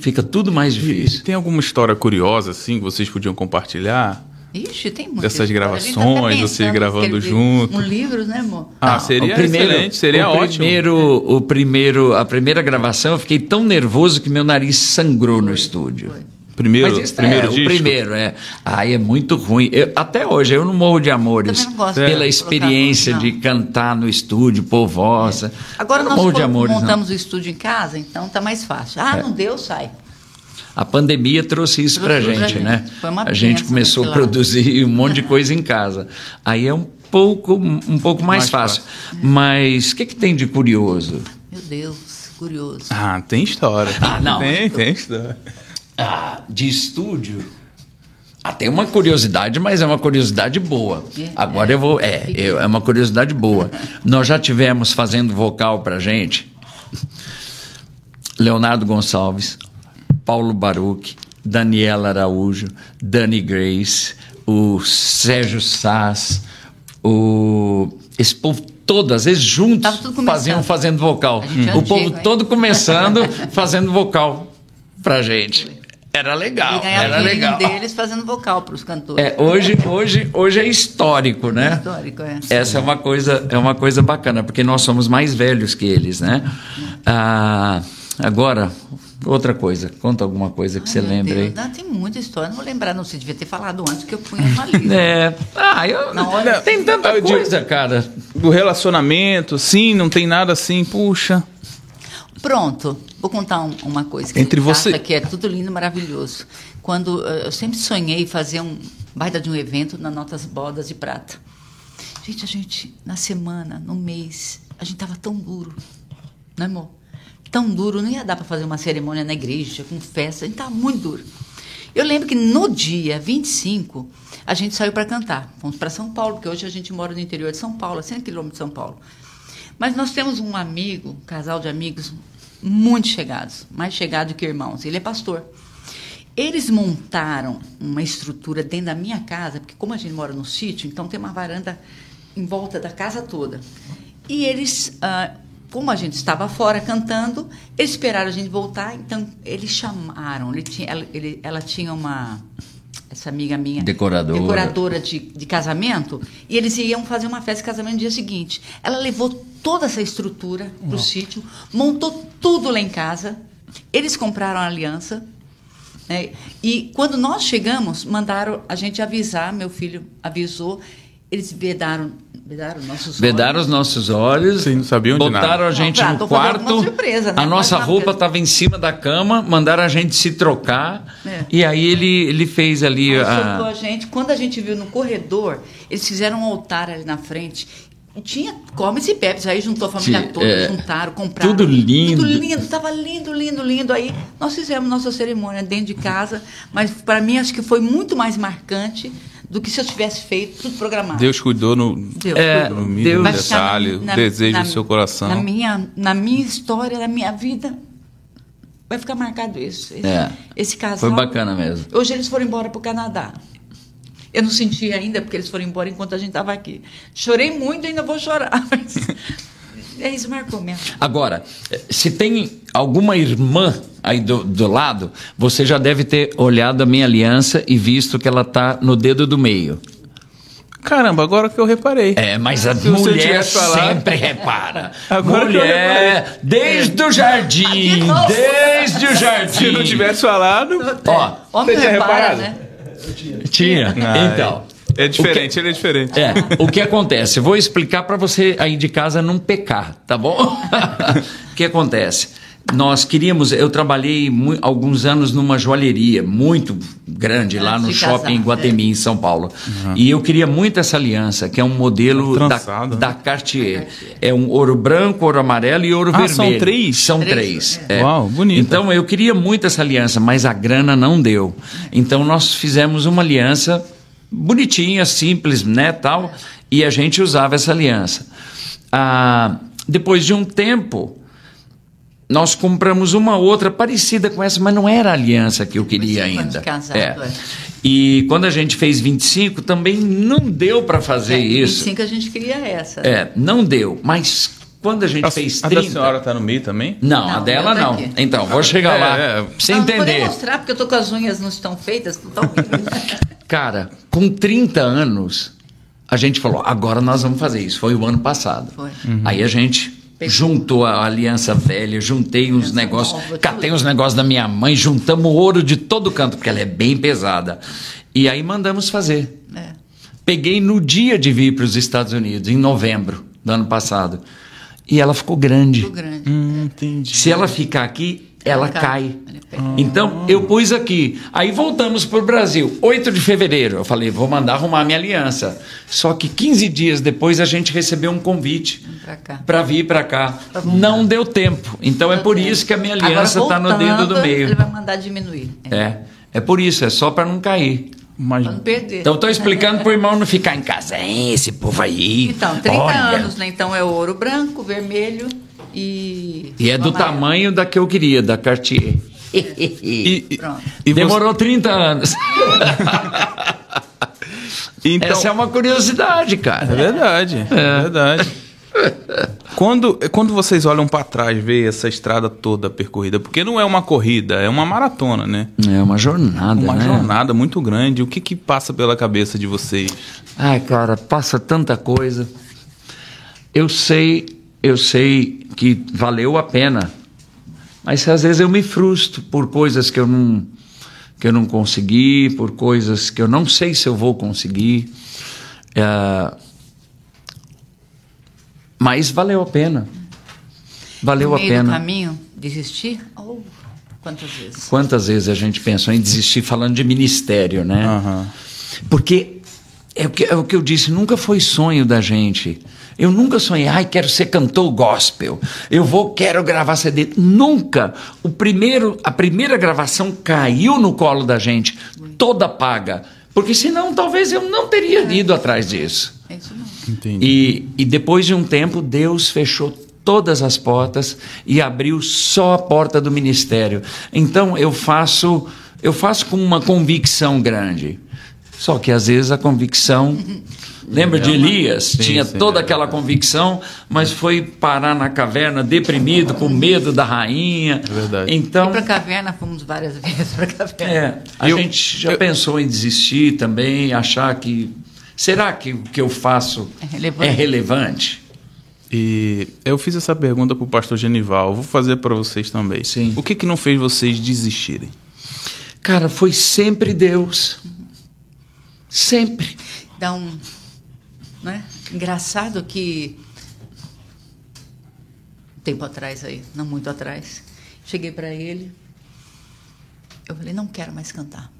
fica tudo mais difícil. E tem alguma história curiosa assim que vocês podiam compartilhar? Ixi, tem muita Dessas história. gravações, tá vocês gravando junto. Um livro, né, amor? Ah, seria o primeiro, excelente, seria o ótimo. Primeiro, o primeiro, a primeira gravação, eu fiquei tão nervoso que meu nariz sangrou foi, no estúdio. Foi. Primeiro, Mas primeiro é, disco? O primeiro, é. Ai, é muito ruim. Eu, até hoje, eu não morro de amores pela experiência de cantar no estúdio, por voz. É. Agora nós morro de amores, montamos não. o estúdio em casa, então tá mais fácil. Ah, é. não deu, sai. A pandemia trouxe isso para a gente, né? a gente começou a produzir um monte de coisa em casa. Aí é um pouco, um pouco mais, mais fácil. fácil. Mas o que, que tem de curioso? Meu Deus, curioso. Ah, tem história. Ah, não. Tem, tem história ah, de estúdio. Ah, tem uma curiosidade, mas é uma curiosidade boa. Agora eu vou. É, é uma curiosidade boa. Nós já tivemos fazendo vocal pra gente Leonardo Gonçalves, Paulo Baruch, Daniela Araújo, Dani Grace, o Sérgio Sass, o. Esse povo todo, às vezes juntos, faziam fazendo vocal. O povo todo começando, fazendo vocal pra gente. Era legal. E era legal. deles fazendo vocal para os cantores. É, hoje, hoje, hoje é histórico, né? Histórico, é. Essa é uma coisa, é uma coisa bacana, porque nós somos mais velhos que eles, né? Ah, agora, outra coisa. Conta alguma coisa que Ai, você lembra aí. Não, tem muita história, não vou lembrar, não. Você devia ter falado antes que eu punha uma lista. É. Ah, eu, não, olha, tem tanta coisa, cara. Do relacionamento, sim, não tem nada assim, puxa. Pronto, vou contar um, uma coisa que Entre você que é tudo lindo, maravilhoso. Quando eh, eu sempre sonhei fazer um baita de um evento na Notas Bodas de Prata. Gente, a gente na semana, no mês, a gente tava tão duro, né, amor? Tão duro, não ia dar para fazer uma cerimônia na igreja com festa, a gente tava muito duro. Eu lembro que no dia 25, a gente saiu para cantar. Fomos para São Paulo, porque hoje a gente mora no interior de São Paulo, a 100 quilômetros de São Paulo. Mas nós temos um amigo, um casal de amigos muito chegados, mais chegado que irmãos. Ele é pastor. Eles montaram uma estrutura dentro da minha casa, porque como a gente mora no sítio, então tem uma varanda em volta da casa toda. E eles, ah, como a gente estava fora cantando, eles esperaram a gente voltar, então eles chamaram. Ele tinha, ele, ela tinha uma essa amiga minha, decoradora, decoradora de, de casamento, e eles iam fazer uma festa de casamento no dia seguinte. Ela levou toda essa estrutura para o sítio, montou tudo lá em casa. Eles compraram a aliança. Né? E quando nós chegamos, mandaram a gente avisar, meu filho avisou, eles vedaram Vedaram nossos Vedaram olhos. os nossos olhos. Sim, não sabiam Botaram a gente não, no quarto. Surpresa, né? A nossa roupa estava em cima da cama, mandaram a gente se trocar. É. E aí ele, ele fez ali a... a gente. Quando a gente viu no corredor, eles fizeram um altar ali na frente. Tinha comes e bebes, aí juntou a família Sim, toda, é, juntaram, compraram. Tudo lindo. Tudo lindo, estava lindo, lindo, lindo. Aí nós fizemos nossa cerimônia dentro de casa, mas para mim acho que foi muito mais marcante do que se eu tivesse feito tudo programado. Deus cuidou no, Deus é, cuidou. no Deus, detalhe, na, o desejo na, do seu coração. Na minha, na minha história, na minha vida, vai ficar marcado isso. Esse, é, esse casal. Foi bacana mesmo. Hoje eles foram embora para o Canadá. Eu não senti ainda, porque eles foram embora enquanto a gente estava aqui. Chorei muito e ainda vou chorar. Mas é isso, marcou mesmo. Agora, se tem alguma irmã aí do, do lado, você já deve ter olhado a minha aliança e visto que ela está no dedo do meio. Caramba, agora que eu reparei. É, mas a mulher sempre repara. Agora mulher, desde o jardim, desde o jardim. Se não tivesse falado, ó, homem você tinha reparado? Né? Tinha. Ah, então. É diferente, que, ele é diferente. É, o que acontece? Vou explicar para você aí de casa não pecar, tá bom? o que acontece? nós queríamos. Eu trabalhei alguns anos numa joalheria muito grande lá no shopping em Guatemi, é. em São Paulo. Uhum. E eu queria muito essa aliança, que é um modelo da, né? da Cartier. É um ouro branco, ouro amarelo e ouro ah, vermelho. São três? São três. três. É. Uau, bonito. Então eu queria muito essa aliança, mas a grana não deu. Então nós fizemos uma aliança bonitinha, simples, né, tal, e a gente usava essa aliança. Ah, depois de um tempo, nós compramos uma outra parecida com essa, mas não era a aliança que eu queria ainda. Casado, é. é. E quando a gente fez 25, também não deu para fazer é, isso. 25 a gente queria essa. É, não deu. Mas quando a gente a, fez 30... A da senhora está no meio também? Não, não a dela tá não. Aqui. Então, vou chegar é, lá é. pra você não, entender. Não vou mostrar, porque eu tô com as unhas não estão feitas, não estão Cara, com 30 anos, a gente falou, agora nós vamos fazer isso. Foi o ano passado. Foi. Uhum. Aí a gente juntou a aliança velha, juntei uns negócios, catei uns negócios da minha mãe, juntamos ouro de todo canto, porque ela é bem pesada. E aí mandamos fazer. É. Peguei no dia de vir para os Estados Unidos, em novembro do ano passado. E ela ficou grande. Ficou grande. Hum, entendi. Se ela ficar aqui, ela, cai. Então, eu pus aqui. Aí voltamos para o Brasil, 8 de fevereiro. Eu falei, vou mandar arrumar minha aliança. Só que 15 dias depois a gente recebeu um convite para vir para cá. Não deu tempo. Então, é por isso que a minha aliança está no dedo do meio. Ele vai mandar diminuir. É, é, é por isso, é só para não cair. Mas... Pra não perder. Então, estou explicando para o irmão não ficar em casa. É esse povo aí. Então, 30 Olha. anos, né? Então, é ouro branco, vermelho e. E é do amarelo. tamanho da que eu queria, da Cartier. e, e Demorou você... 30 anos. então... Essa é uma curiosidade, cara. É verdade, é, é verdade. Quando, quando vocês olham para trás, vê essa estrada toda percorrida, porque não é uma corrida, é uma maratona, né? É uma jornada, Uma né? jornada muito grande. O que que passa pela cabeça de vocês? Ai, cara, passa tanta coisa. Eu sei, eu sei que valeu a pena mas às vezes eu me frustro por coisas que eu não que eu não consegui, por coisas que eu não sei se eu vou conseguir. É, mas valeu a pena. Valeu no a pena. No caminho, desistir? Oh, quantas vezes? Quantas vezes a gente pensou em desistir falando de ministério, né? Uhum. Porque é o, que, é o que eu disse, nunca foi sonho da gente eu nunca sonhei, ai, quero ser cantor gospel. Eu vou, quero gravar CD. Nunca. O primeiro, a primeira gravação caiu no colo da gente, toda paga. Porque senão talvez eu não teria é. ido atrás disso. É isso Entendi. E, e depois de um tempo, Deus fechou todas as portas e abriu só a porta do ministério. Então eu faço, eu faço com uma convicção grande. Só que às vezes a convicção Lembra de Elias? Sim, Tinha sim, toda é aquela convicção, mas foi parar na caverna deprimido, com medo da rainha. É verdade. Então, e para a caverna fomos várias vezes para a caverna. É, a eu, gente já eu, pensou em desistir também, achar que será que o que eu faço é relevante? É relevante? E eu fiz essa pergunta para o pastor Genival, vou fazer para vocês também. Sim. O que, que não fez vocês desistirem? Cara, foi sempre Deus. Sempre. Dá um né? Engraçado que tempo atrás aí, não muito atrás, cheguei para ele, eu falei não quero mais cantar,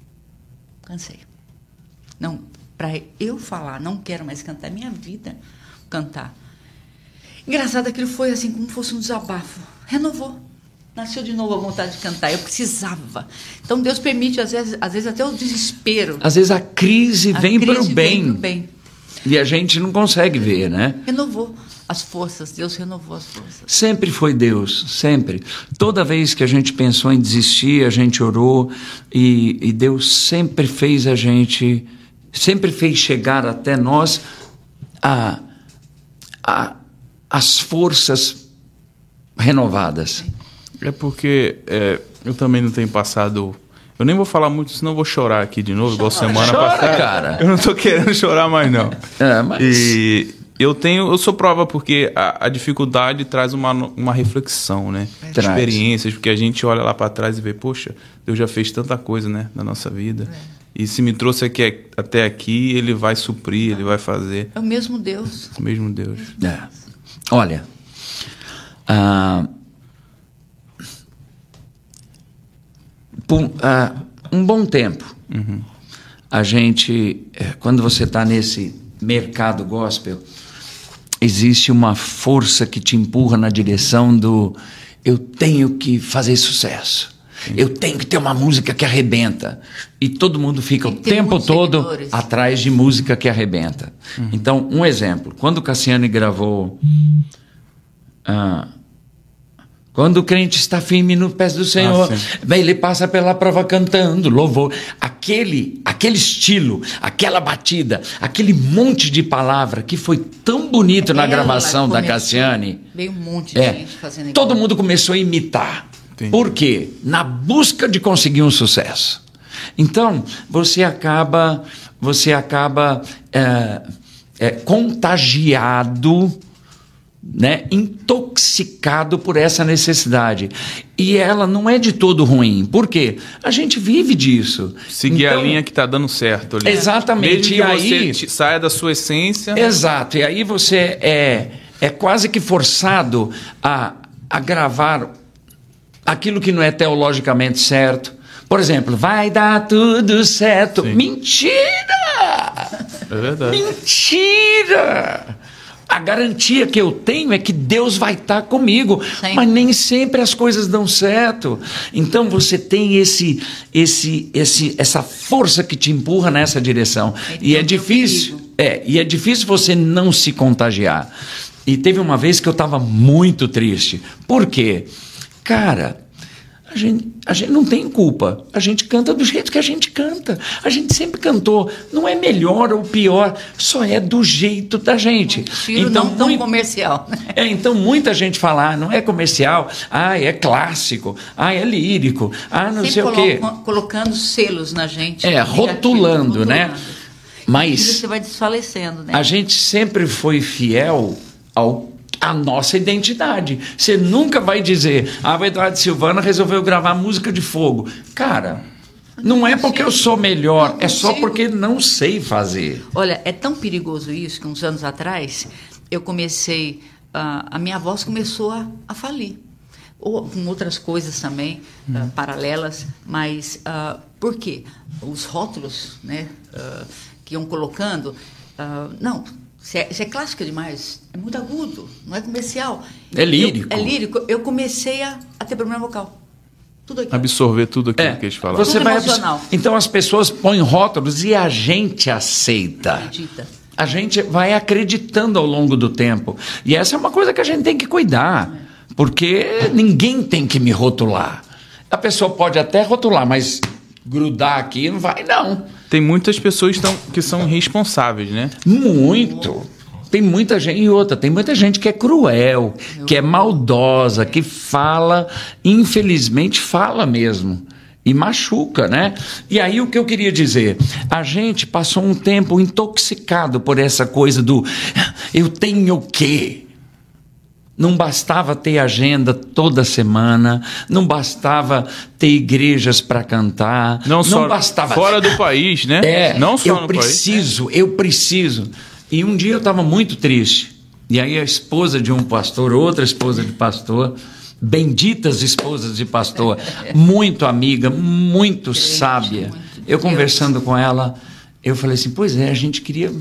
cansei. Não, para eu falar não quero mais cantar, é minha vida cantar. Engraçado que ele foi assim como fosse um desabafo, renovou. Nasceu de novo a vontade de cantar. Eu precisava. Então Deus permite, às vezes, às vezes até o desespero. Às vezes a crise a vem para o bem. bem. E a gente não consegue ver, né? Renovou as forças, Deus renovou as forças. Sempre foi Deus, sempre. Toda vez que a gente pensou em desistir, a gente orou e, e Deus sempre fez a gente sempre fez chegar até nós a, a, as forças renovadas. É porque é, eu também não tenho passado. Eu nem vou falar muito, senão eu vou chorar aqui de novo, igual semana Chora, passada. cara. Eu não tô querendo chorar mais, não. É, mas- E eu tenho, eu sou prova porque a, a dificuldade traz uma, uma reflexão, né? Traz. Experiências, porque a gente olha lá para trás e vê, poxa, Deus já fez tanta coisa, né, na nossa vida. E se me trouxe aqui, até aqui, ele vai suprir, ele vai fazer. É o mesmo Deus. O mesmo Deus. É. Olha, ah, por ah, um bom tempo, a gente, eh, quando você está nesse mercado gospel, existe uma força que te empurra na direção do eu tenho que fazer sucesso. Eu tenho que ter uma música que arrebenta. E todo mundo fica o tempo todo seguidores. atrás de música que arrebenta. Então, um exemplo. Quando o Cassiane gravou. ah, quando o crente está firme no pés do Senhor, Ah, ele passa pela prova cantando, louvor. Aquele, aquele estilo, aquela batida, aquele monte de palavra que foi tão bonito na Ela gravação da Cassiane. Veio um monte de É, gente fazendo todo igual. mundo começou a imitar. Entendi. Por quê? Na busca de conseguir um sucesso. Então, você acaba, você acaba é, é, contagiado, né, intoxicado por essa necessidade. E ela não é de todo ruim. Por quê? A gente vive disso. Seguir Então, a linha que tá dando certo ali. Exatamente, e aí- você saia da sua essência. Exato. E aí você é, é quase que forçado a, a gravar aquilo que não é teologicamente certo. Por exemplo, vai dar tudo certo. Sim. Mentira! É verdade. Mentira! A garantia que eu tenho é que Deus vai estar comigo, Sempre. mas nem sempre as coisas dão certo. Então você tem esse, esse, esse, essa força que te empurra nessa direção. E é Então, difícil, perigo. é, e é difícil você não se contagiar. E teve uma vez que eu estava muito triste. Por quê? Cara, a gente, a gente não tem culpa. A gente canta do jeito que a gente canta. A gente sempre cantou. Não é melhor ou pior, só é do jeito da gente. Estilo não tão comercial. né? é, então muita gente fala, ah, não é comercial, ah, é clássico, ah, é lírico, ah, não Sempre sei o quê. colo- colocando selos na gente. É, rotulando, né? rotulando. Mas- E você vai desfalecendo, né? A gente sempre foi fiel ao à nossa identidade. Você nunca vai dizer, ah, o Eduardo Silvana resolveu gravar música de fogo. Cara, não é porque eu sou melhor, é só porque não sei fazer. Olha, é tão perigoso isso que uns anos atrás eu comecei, ah, a minha voz começou a, a falir. Ou com outras coisas também, ah, paralelas, mas ah, por quê? Os rótulos né, que iam colocando, não, isso é, isso é clássico demais, é muito agudo, não é comercial. É lírico. Eu, é lírico. Eu comecei a, a ter problema vocal. Tudo aqui. Absorver tudo aquilo É, que eles falaram. você Tudo vai emocional. Então as pessoas põem rótulos e a gente aceita. Acredita. A gente vai acreditando ao longo do tempo. E essa é uma coisa que a gente tem que cuidar. Porque ninguém tem que me rotular. A pessoa pode até rotular, mas grudar aqui não vai, não. Tem muitas pessoas que, tão, que são responsáveis, né? Muito. Tem muita gente, e outra, tem muita gente que é cruel, que é maldosa, que fala, infelizmente fala mesmo. E machuca, né? E aí o que eu queria dizer? A gente passou um tempo intoxicado por essa coisa do eu tenho o quê? Não bastava ter agenda toda semana, não bastava ter igrejas para cantar, Não, só bastava fora do país, né? é, não só eu no país. preciso, eu preciso. E um dia eu estava muito triste. E aí a esposa de um pastor, outra esposa de pastor, benditas esposas de pastor, muito amiga, muito sábia. Eu conversando com ela, eu falei assim: pois é, a gente queria,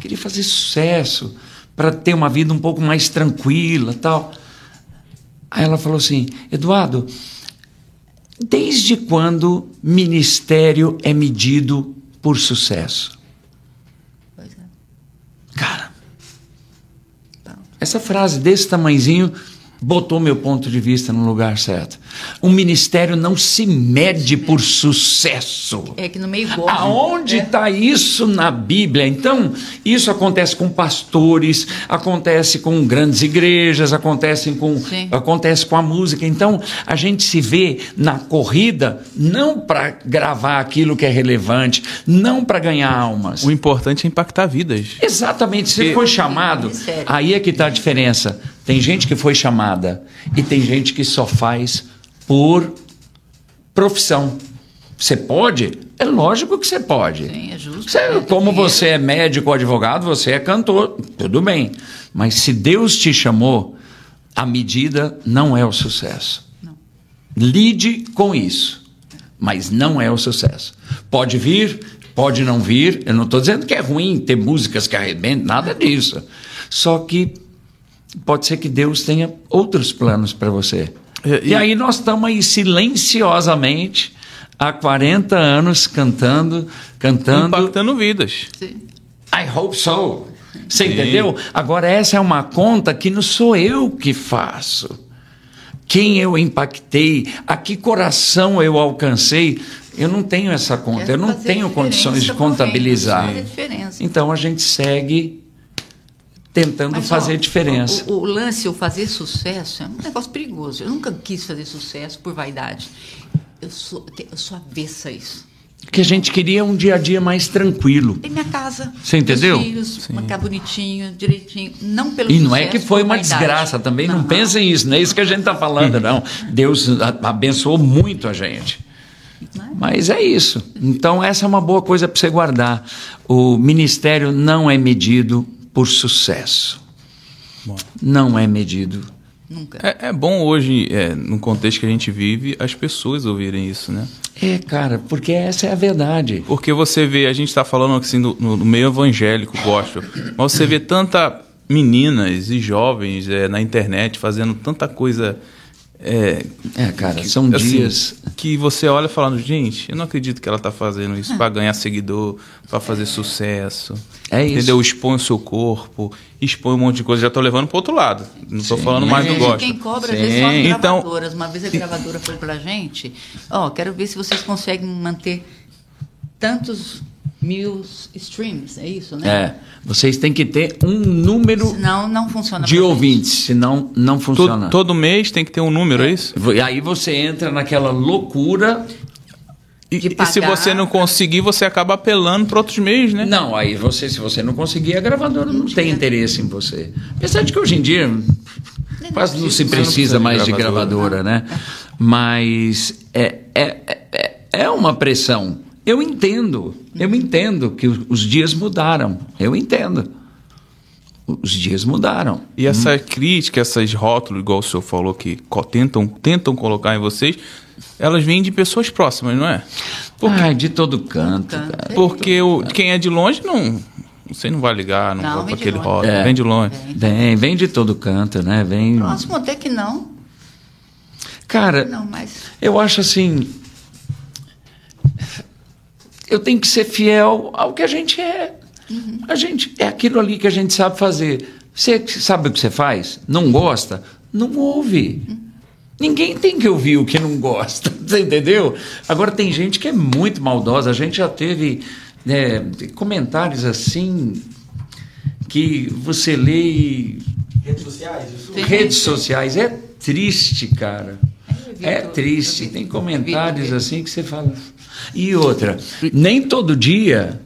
queria fazer sucesso para ter uma vida um pouco mais tranquila, tal. Aí ela falou assim: Eduardo, desde quando ministério é medido por sucesso? Pois é. Cara, essa frase desse tamanhozinho botou meu ponto de vista no lugar certo. O ministério não se mede por sucesso. É que no meio gosto. Aonde está é. isso na Bíblia? Então, isso acontece com pastores, acontece com grandes igrejas, acontece com, acontece com a música. Então, a gente se vê na corrida não para gravar aquilo que é relevante, não para ganhar almas. O importante é impactar vidas. Exatamente. Você foi chamado, aí é que está a diferença. Tem gente que foi chamada e tem gente que só faz por profissão. Você pode? É lógico que você pode. Sim, é justo. Você, como você é médico ou advogado, você é cantor, tudo bem. Mas se Deus te chamou, a medida não é o sucesso. Não. Lide com isso, mas não é o sucesso. Pode vir, pode não vir. Eu não estou dizendo que é ruim ter músicas que arrebentam, nada disso. Só que pode ser que Deus tenha outros planos para você. E, e, aí nós estamos aí silenciosamente há 40 anos cantando, cantando. Impactando vidas. Sim. I hope so. Você Sim. entendeu? Agora, essa é uma conta que não sou eu que faço. Quem eu impactei, a que coração eu alcancei, eu não tenho essa conta, eu não tenho condições de contabilizar. Então a gente segue tentando Mas, fazer ó, diferença. O, o, lance, o fazer sucesso, é um negócio perigoso. Eu nunca quis fazer sucesso por vaidade. Eu sou, eu sou avessa a isso. Que a gente queria um dia a dia mais tranquilo. Tem minha casa. Você entendeu? filhos, Sim. ficar bonitinho, direitinho. Não pelo E não é que foi uma desgraça também, não, não pensem isso, não é isso que a gente está falando, não. Deus abençoou muito a gente. Mas é isso. Então, essa é uma boa coisa para você guardar. O ministério não é medido por sucesso. Bom. Não é medido. Nunca. É, é bom hoje, é, no contexto que a gente vive, as pessoas ouvirem isso, né? É, cara, porque essa é a verdade. Porque você vê, a gente está falando assim no, no, meio evangélico, gosto, mas você vê tanta meninas e jovens é, na internet fazendo tanta coisa é, é, cara, que, são assim, dias que você olha falando, gente, eu não acredito que ela está fazendo isso para ganhar seguidor, para fazer sucesso. É isso. Entendeu? Expõe o seu corpo, expõe um monte de coisa. Já estou levando para outro lado. Não estou falando mais do gosto. Quem cobra, às vezes, são as então, gravadoras. Uma vez a gravadora foi para a gente, ó, oh, quero ver se vocês conseguem manter tantos mil streams, é isso, né? É. Vocês têm que ter um número senão, não funciona de ouvintes, senão não funciona. Todo, todo, mês tem que ter um número, é, é isso? E aí você entra naquela loucura. E, e, se você não conseguir, você acaba apelando para outros meios, né? Não, aí você, se você não conseguir, a gravadora não, não tem interesse em você. Apesar de que hoje em dia quase não se precisa mais de gravadora, né? Mas é, é, é, é uma pressão eu entendo, eu entendo que os dias mudaram. Eu entendo. Os dias mudaram. E essa hum. crítica, essas rótulos, igual o senhor falou, que tentam, tentam colocar em vocês, elas vêm de pessoas próximas, não é? Porque, ah, de todo canto. Cara. Porque o, quem é de longe não. Você não vai ligar, não, não vai para aquele rótulo. É, vem de longe. Vem, vem de todo canto, né? Vem. Próximo até que não. Cara, não, mas... eu acho assim eu tenho que ser fiel ao que a gente é. Uhum. A gente é aquilo ali que a gente sabe fazer. Você sabe o que você faz? Não gosta? Não ouve. Uhum. Ninguém tem que ouvir o que não gosta, você entendeu? Agora tem gente que é muito maldosa. A gente já teve né, comentários assim que você lê e... redes sociais. Isso. Redes sociais é triste, cara. É triste. Tem comentários assim que você fala. E outra, nem todo dia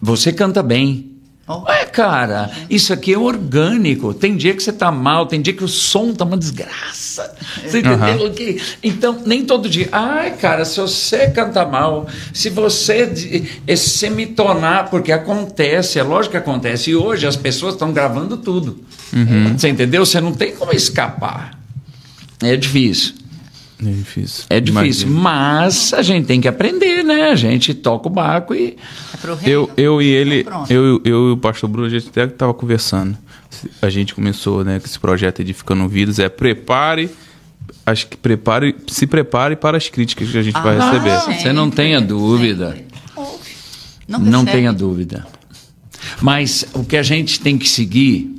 você canta bem. Oh. É, cara, isso aqui é orgânico. Tem dia que você tá mal, tem dia que o som tá uma desgraça. Você entendeu? Uhum. Então, nem todo dia. Ai, cara, se você cantar mal, se você semitonar, porque acontece, é lógico que acontece. E hoje as pessoas estão gravando tudo. Uhum. Você entendeu? Você não tem como escapar. É difícil. É difícil. É difícil, Imagina. mas a gente tem que aprender, né? A gente toca o barco e. É eu, eu e ele, eu, eu e o pastor Bruno, a gente até estava conversando. A gente começou, né, com esse projeto Edificando Vidas, é prepare. Acho que prepare, se prepare para as críticas que a gente ah, vai receber. Sempre, Você não tenha dúvida. Não, não tenha dúvida. Mas o que a gente tem que seguir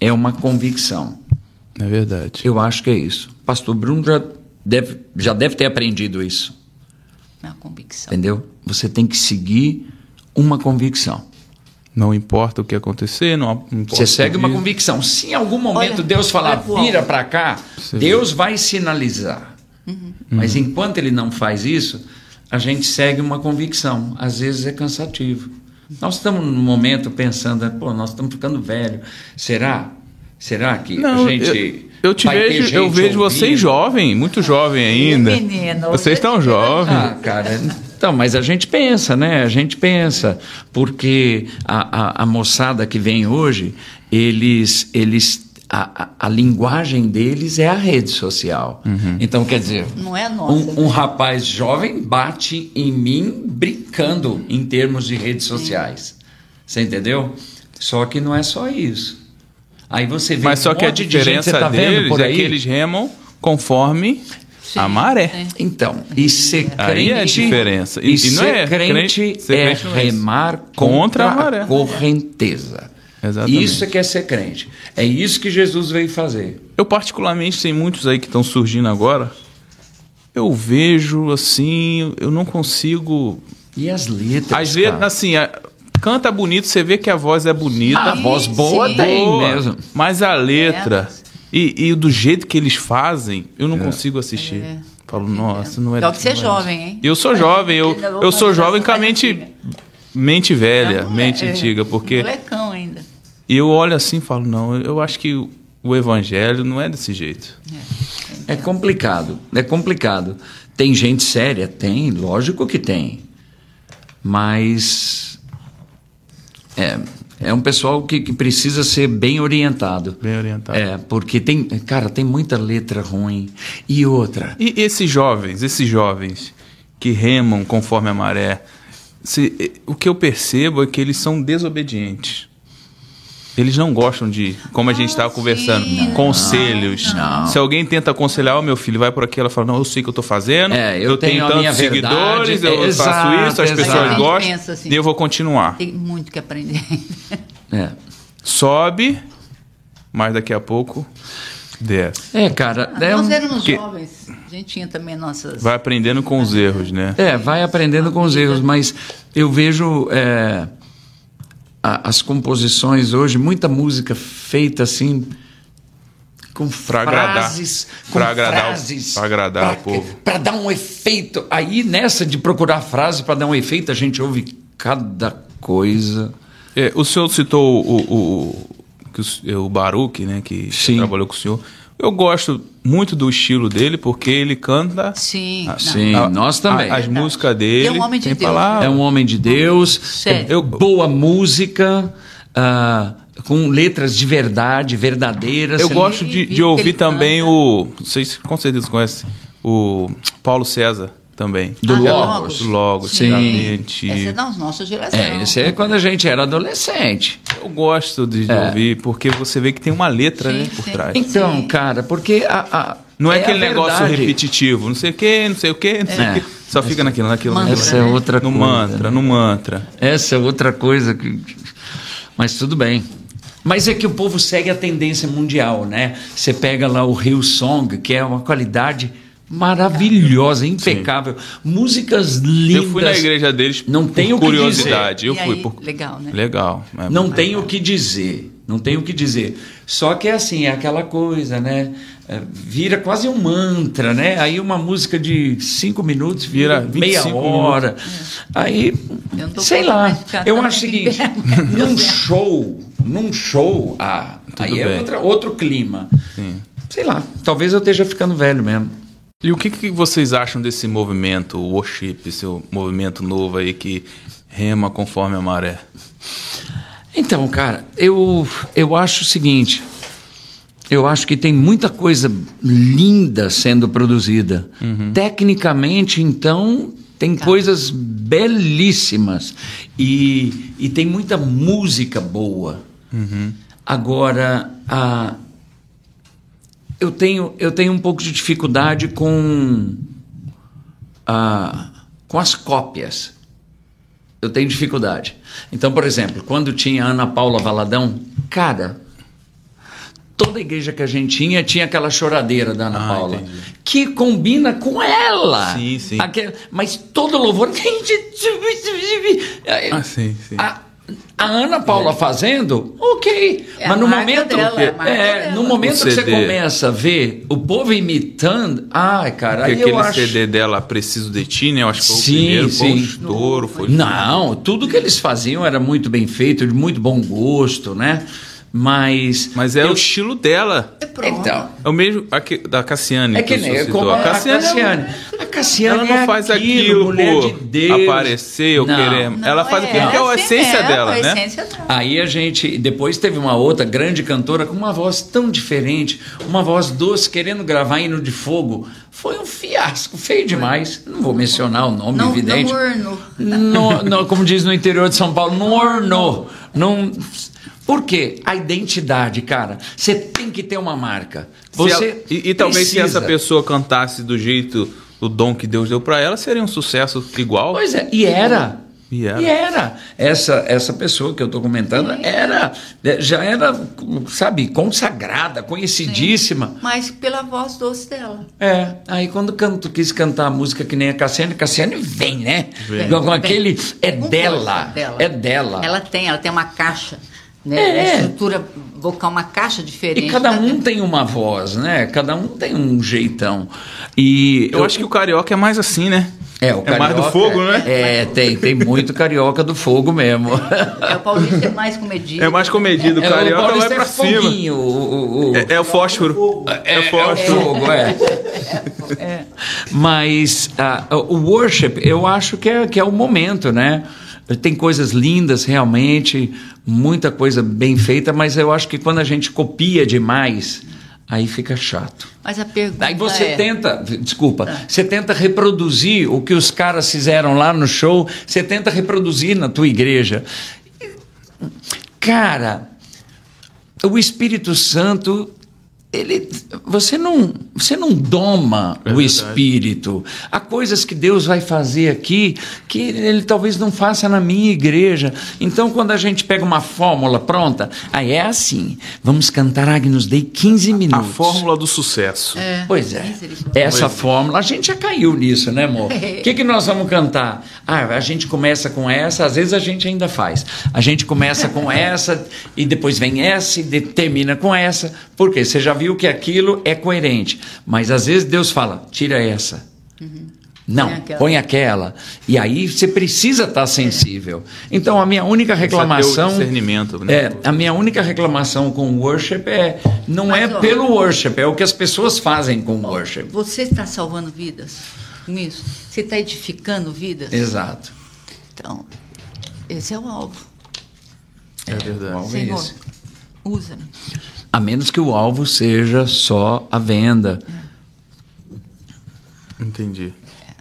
é uma convicção. É verdade. Eu acho que é isso. Pastor Bruno já deve, já deve ter aprendido isso. Na convicção. Entendeu? Você tem que seguir uma convicção. Não importa o que acontecer, não importa. Você segue uma convicção. Se em algum momento Olha, Deus falar, vira para cá, Você Deus vai sinalizar. Uhum. Mas enquanto ele não faz isso, a gente segue uma convicção. Às vezes é cansativo. Nós estamos num momento pensando, pô, nós estamos ficando velho. Será? Será que Não, a gente. eu, eu te vai vejo, eu vejo vocês ouvindo? jovem, muito jovem ainda. menino, vocês estão jovens. Ah, cara, então, mas a gente pensa, né? A gente pensa, porque a, a, a moçada que vem hoje, eles, eles a, a, a linguagem deles é a rede social. Então, quer dizer, Não é nossa. um, um rapaz jovem bate em mim brincando em termos de redes sociais. Você entendeu? Só que não é só isso. Aí você vê Mas só um que a de diferença você tá vendo deles por é aí? que eles remam conforme Sim, a maré. sim. Então, e ser crente. Aí é a diferença. E, E- e não ser é crente, crente- ser é crente é remar Contra contra, a maré. a correnteza. Exatamente. Isso é que é ser crente. É isso que Jesus veio fazer. Eu, particularmente, tem muitos aí que estão surgindo agora. Eu vejo assim, eu não consigo. E as letras. Às vezes, cara? assim, a- canta bonito, você vê que a voz é bonita. a voz boa sim. tem boa, mesmo. Mas a letra É. e, e do jeito que eles fazem, eu não consigo assistir. É. Falo, nossa, não é. Que você é jovem, hein? Eu sou jovem, eu, eu sou jovem com a mente, mente velha, Não é, mente é. antiga, porque Molecão ainda. e eu olho assim e falo, não, eu acho que o- o evangelho não é desse jeito. É complicado. É complicado. Tem gente séria? Tem, lógico que tem. Mas. É, é um pessoal que, que precisa ser bem orientado. Bem orientado. É, porque tem. Cara, tem muita letra ruim. E outra. E esses jovens, esses jovens que remam conforme a maré, se- eh, o que eu percebo é que eles são desobedientes. Eles não gostam de, como a gente estava conversando, sim, conselhos. não. Se alguém tenta aconselhar, o meu filho vai por aqui, ela fala, não, eu sei o que eu estou fazendo, É, eu tenho a tantos seguidores, verdade. eu É, faço exato, isso, as exato. pessoas gostam, assim. e eu vou continuar. Tem muito que aprender. É. Sobe, mas daqui a pouco desce. É, cara. É, Nós um- éramos que- jovens. A gente tinha também nossas. Vai aprendendo com os erros, né? é, vai aprendendo com os erros, mas eu vejo é, a- as composições hoje, muita música feita assim. Com Pra agradar. frases, com Pra agradar frases, pra agradar o povo. Para dar um efeito. Aí, nessa de procurar frases para dar um efeito, a gente ouve cada coisa. É, o senhor citou o, o, o, o, o Baruch, né, que Sim. trabalhou com o senhor. Eu gosto muito do estilo dele, porque ele canta. Sim. a- não. Sim, a- nós também. a- as Verdade. músicas dele. É um homem de tem Deus. palavra. É um homem de Deus, Sério. é boa música, ah, com letras de verdade, verdadeiras. Eu gosto de, de ouvir também canta. o. Não sei se com certeza conhece. O Paulo César também. Do Ah, Logos. Do Logos, Sim. Essa é da nossa geração. É, esse é quando a gente era adolescente. Eu gosto de, de É. ouvir, porque você vê que tem uma letra Sim, né, por sim. trás. Então, Sim. cara, porque a, a- Não é, a aquele negócio repetitivo, não sei o quê, não sei o quê, não sei É. o quê. Só fica naquilo, naquilo, Mantra, naquilo. Essa é né? outra No coisa. mantra, no mantra. Essa é outra coisa que. Mas tudo bem. Mas é que o povo segue a tendência mundial, né? Você pega lá o Rio Song, que é uma qualidade maravilhosa, impecável. Músicas lindas. Eu fui na igreja deles Não por tem o que curiosidade. Eu E fui aí, por... legal, né? Legal. é Não legal. o que dizer. Não tem o que dizer. Só que é assim, é aquela coisa, né? É, Vira quase um mantra, né? Aí uma música de cinco minutos vira, Vira meia 25 hora. Aí, Eu não tô sei lá. Eu acho o seguinte: num show, num show, ah, Tudo aí é bem. outra, outro clima. Sim. Sei lá, talvez eu esteja ficando velho mesmo. E o que, que vocês acham desse movimento, o worship, esse movimento novo aí que rema conforme a maré? Então, cara, eu, eu acho o seguinte. Eu acho que tem muita coisa linda sendo produzida. Tecnicamente, então, tem coisas belíssimas. E, e tem muita música boa. Agora, a, eu, tenho, eu tenho um pouco de dificuldade com, a, com as cópias eu tenho dificuldade. Então, por exemplo, quando tinha Ana Paula Valadão, cara, toda igreja que a gente tinha tinha aquela choradeira da Ana Ah, Paula, entendi. que combina com ela. Sim, sim. Aquela- mas todo louvor. Ah, sim, sim. A, a Ana Paula fazendo, ok. É mas no momento, dela, é é, no momento que você começa a ver o povo imitando, ai, cara, Porque aí aquele eu acho. CD dela, Preciso de Ti, né? Eu acho que foi Sim, o primeiro, foi um sim. estouro. Foi... Não, tudo que eles faziam era muito bem feito, de muito bom gosto, né? Mas. Mas é eu- o estilo dela. É pronto. Então. É o mesmo aqui, da Cassiane. É que o nem como citou. a Cassiane. A Cassiane Ela não é faz aquilo, aquilo mulher por de Deus. aparecer ou Não. querer. Não, ela faz aquilo que é a essência mesmo, dela, a né? essência dela. Aí a gente depois teve uma outra grande cantora com uma voz tão diferente, uma voz doce, querendo gravar hino de fogo. Foi um fiasco, feio demais. Não vou mencionar o nome, Não, evidente. não orno. No- no- como diz no interior de São Paulo, não ornou. Não. Por quê? A identidade, cara. Você tem que ter uma marca. Você ela- e, e talvez se essa pessoa cantasse do jeito, o dom que Deus deu pra ela, seria um sucesso igual. Pois é, e era. E era. E era. Essa, essa pessoa que eu estou comentando era, já era, sabe, consagrada, conhecidíssima. Mas pela voz doce dela. É, aí quando canto, quis cantar a música que nem a Cassiane, Cassiane vem, né? Vem. Com aquele. É dela, força É dela. Ela tem, ela tem uma caixa, né? É. A estrutura vocal, uma caixa diferente. E cada Ela um tem uma voz, né? Cada um tem um jeitão. E Eu acho que o carioca é mais assim, né? é, o é mais do carioca- fogo, né? É, tem, tem muito carioca do fogo mesmo. É, o paulista é mais comedido. É mais comedido. O É, carioca vai paulista pra é cima. foguinho, o, o- o- É, é o fósforo. É, É, o é o fósforo. fogo, é. Mas ah, o worship, eu acho que é, que é o momento, né? Tem coisas lindas, realmente, muita coisa bem feita, mas eu acho que quando a gente copia demais, aí fica chato. Mas a pergunta Aí você é, tenta, desculpa, Ah. você tenta reproduzir o que os caras fizeram lá no show, você tenta reproduzir na tua igreja. Cara, o Espírito Santo, ele, você não, você não doma É o verdade. Espírito. Há coisas que Deus vai fazer aqui que ele talvez não faça na minha igreja. Então, quando a gente pega uma fórmula pronta, aí é assim: vamos cantar Agnus Dei 15 A minutos. fórmula do sucesso. É, Pois é. Essa fórmula, a gente já caiu nisso, né, amor? O que, que nós vamos cantar? Ah, a gente começa com essa, às vezes a gente ainda faz. A gente começa com essa e depois vem essa e termina com essa. Por quê? Você já viu que aquilo é coerente. Mas às vezes Deus fala, tira essa. Não, Põe aquela. põe aquela. E aí você precisa estar sensível. Então a minha única reclamação. discernimento, né? É, a minha única reclamação com o worship é não Mas, é ó, pelo worship, é o que as pessoas fazem com o worship. Você está salvando vidas com isso? Você está edificando vidas? Exato. Então, esse é o alvo. É verdade. Alvo é Senhor, esse. usa-me. A menos que o alvo seja só a venda. Entendi.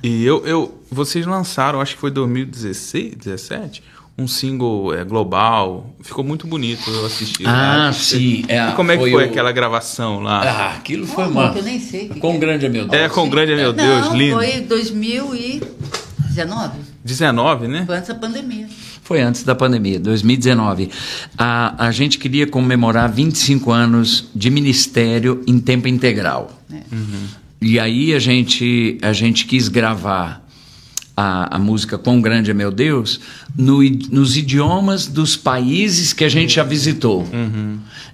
E eu, eu, vocês lançaram, acho que foi 2016, 17, um single é, global. Ficou muito bonito, eu assisti. Ah, né? sim, é, e como é que foi foi, o- aquela gravação lá? Ah, aquilo foi uma. que eu nem sei que Com que é. grande é meu Deus. é, com grande, meu Deus, Não, lindo. foi 2019. 19, né? Foi antes da pandemia. Foi antes da pandemia, 2019. A, a gente queria comemorar 25 anos de ministério em tempo integral. É. E aí a gente, a gente quis gravar a, a música Quão Grande é Meu Deus no nos idiomas dos países que a gente já visitou.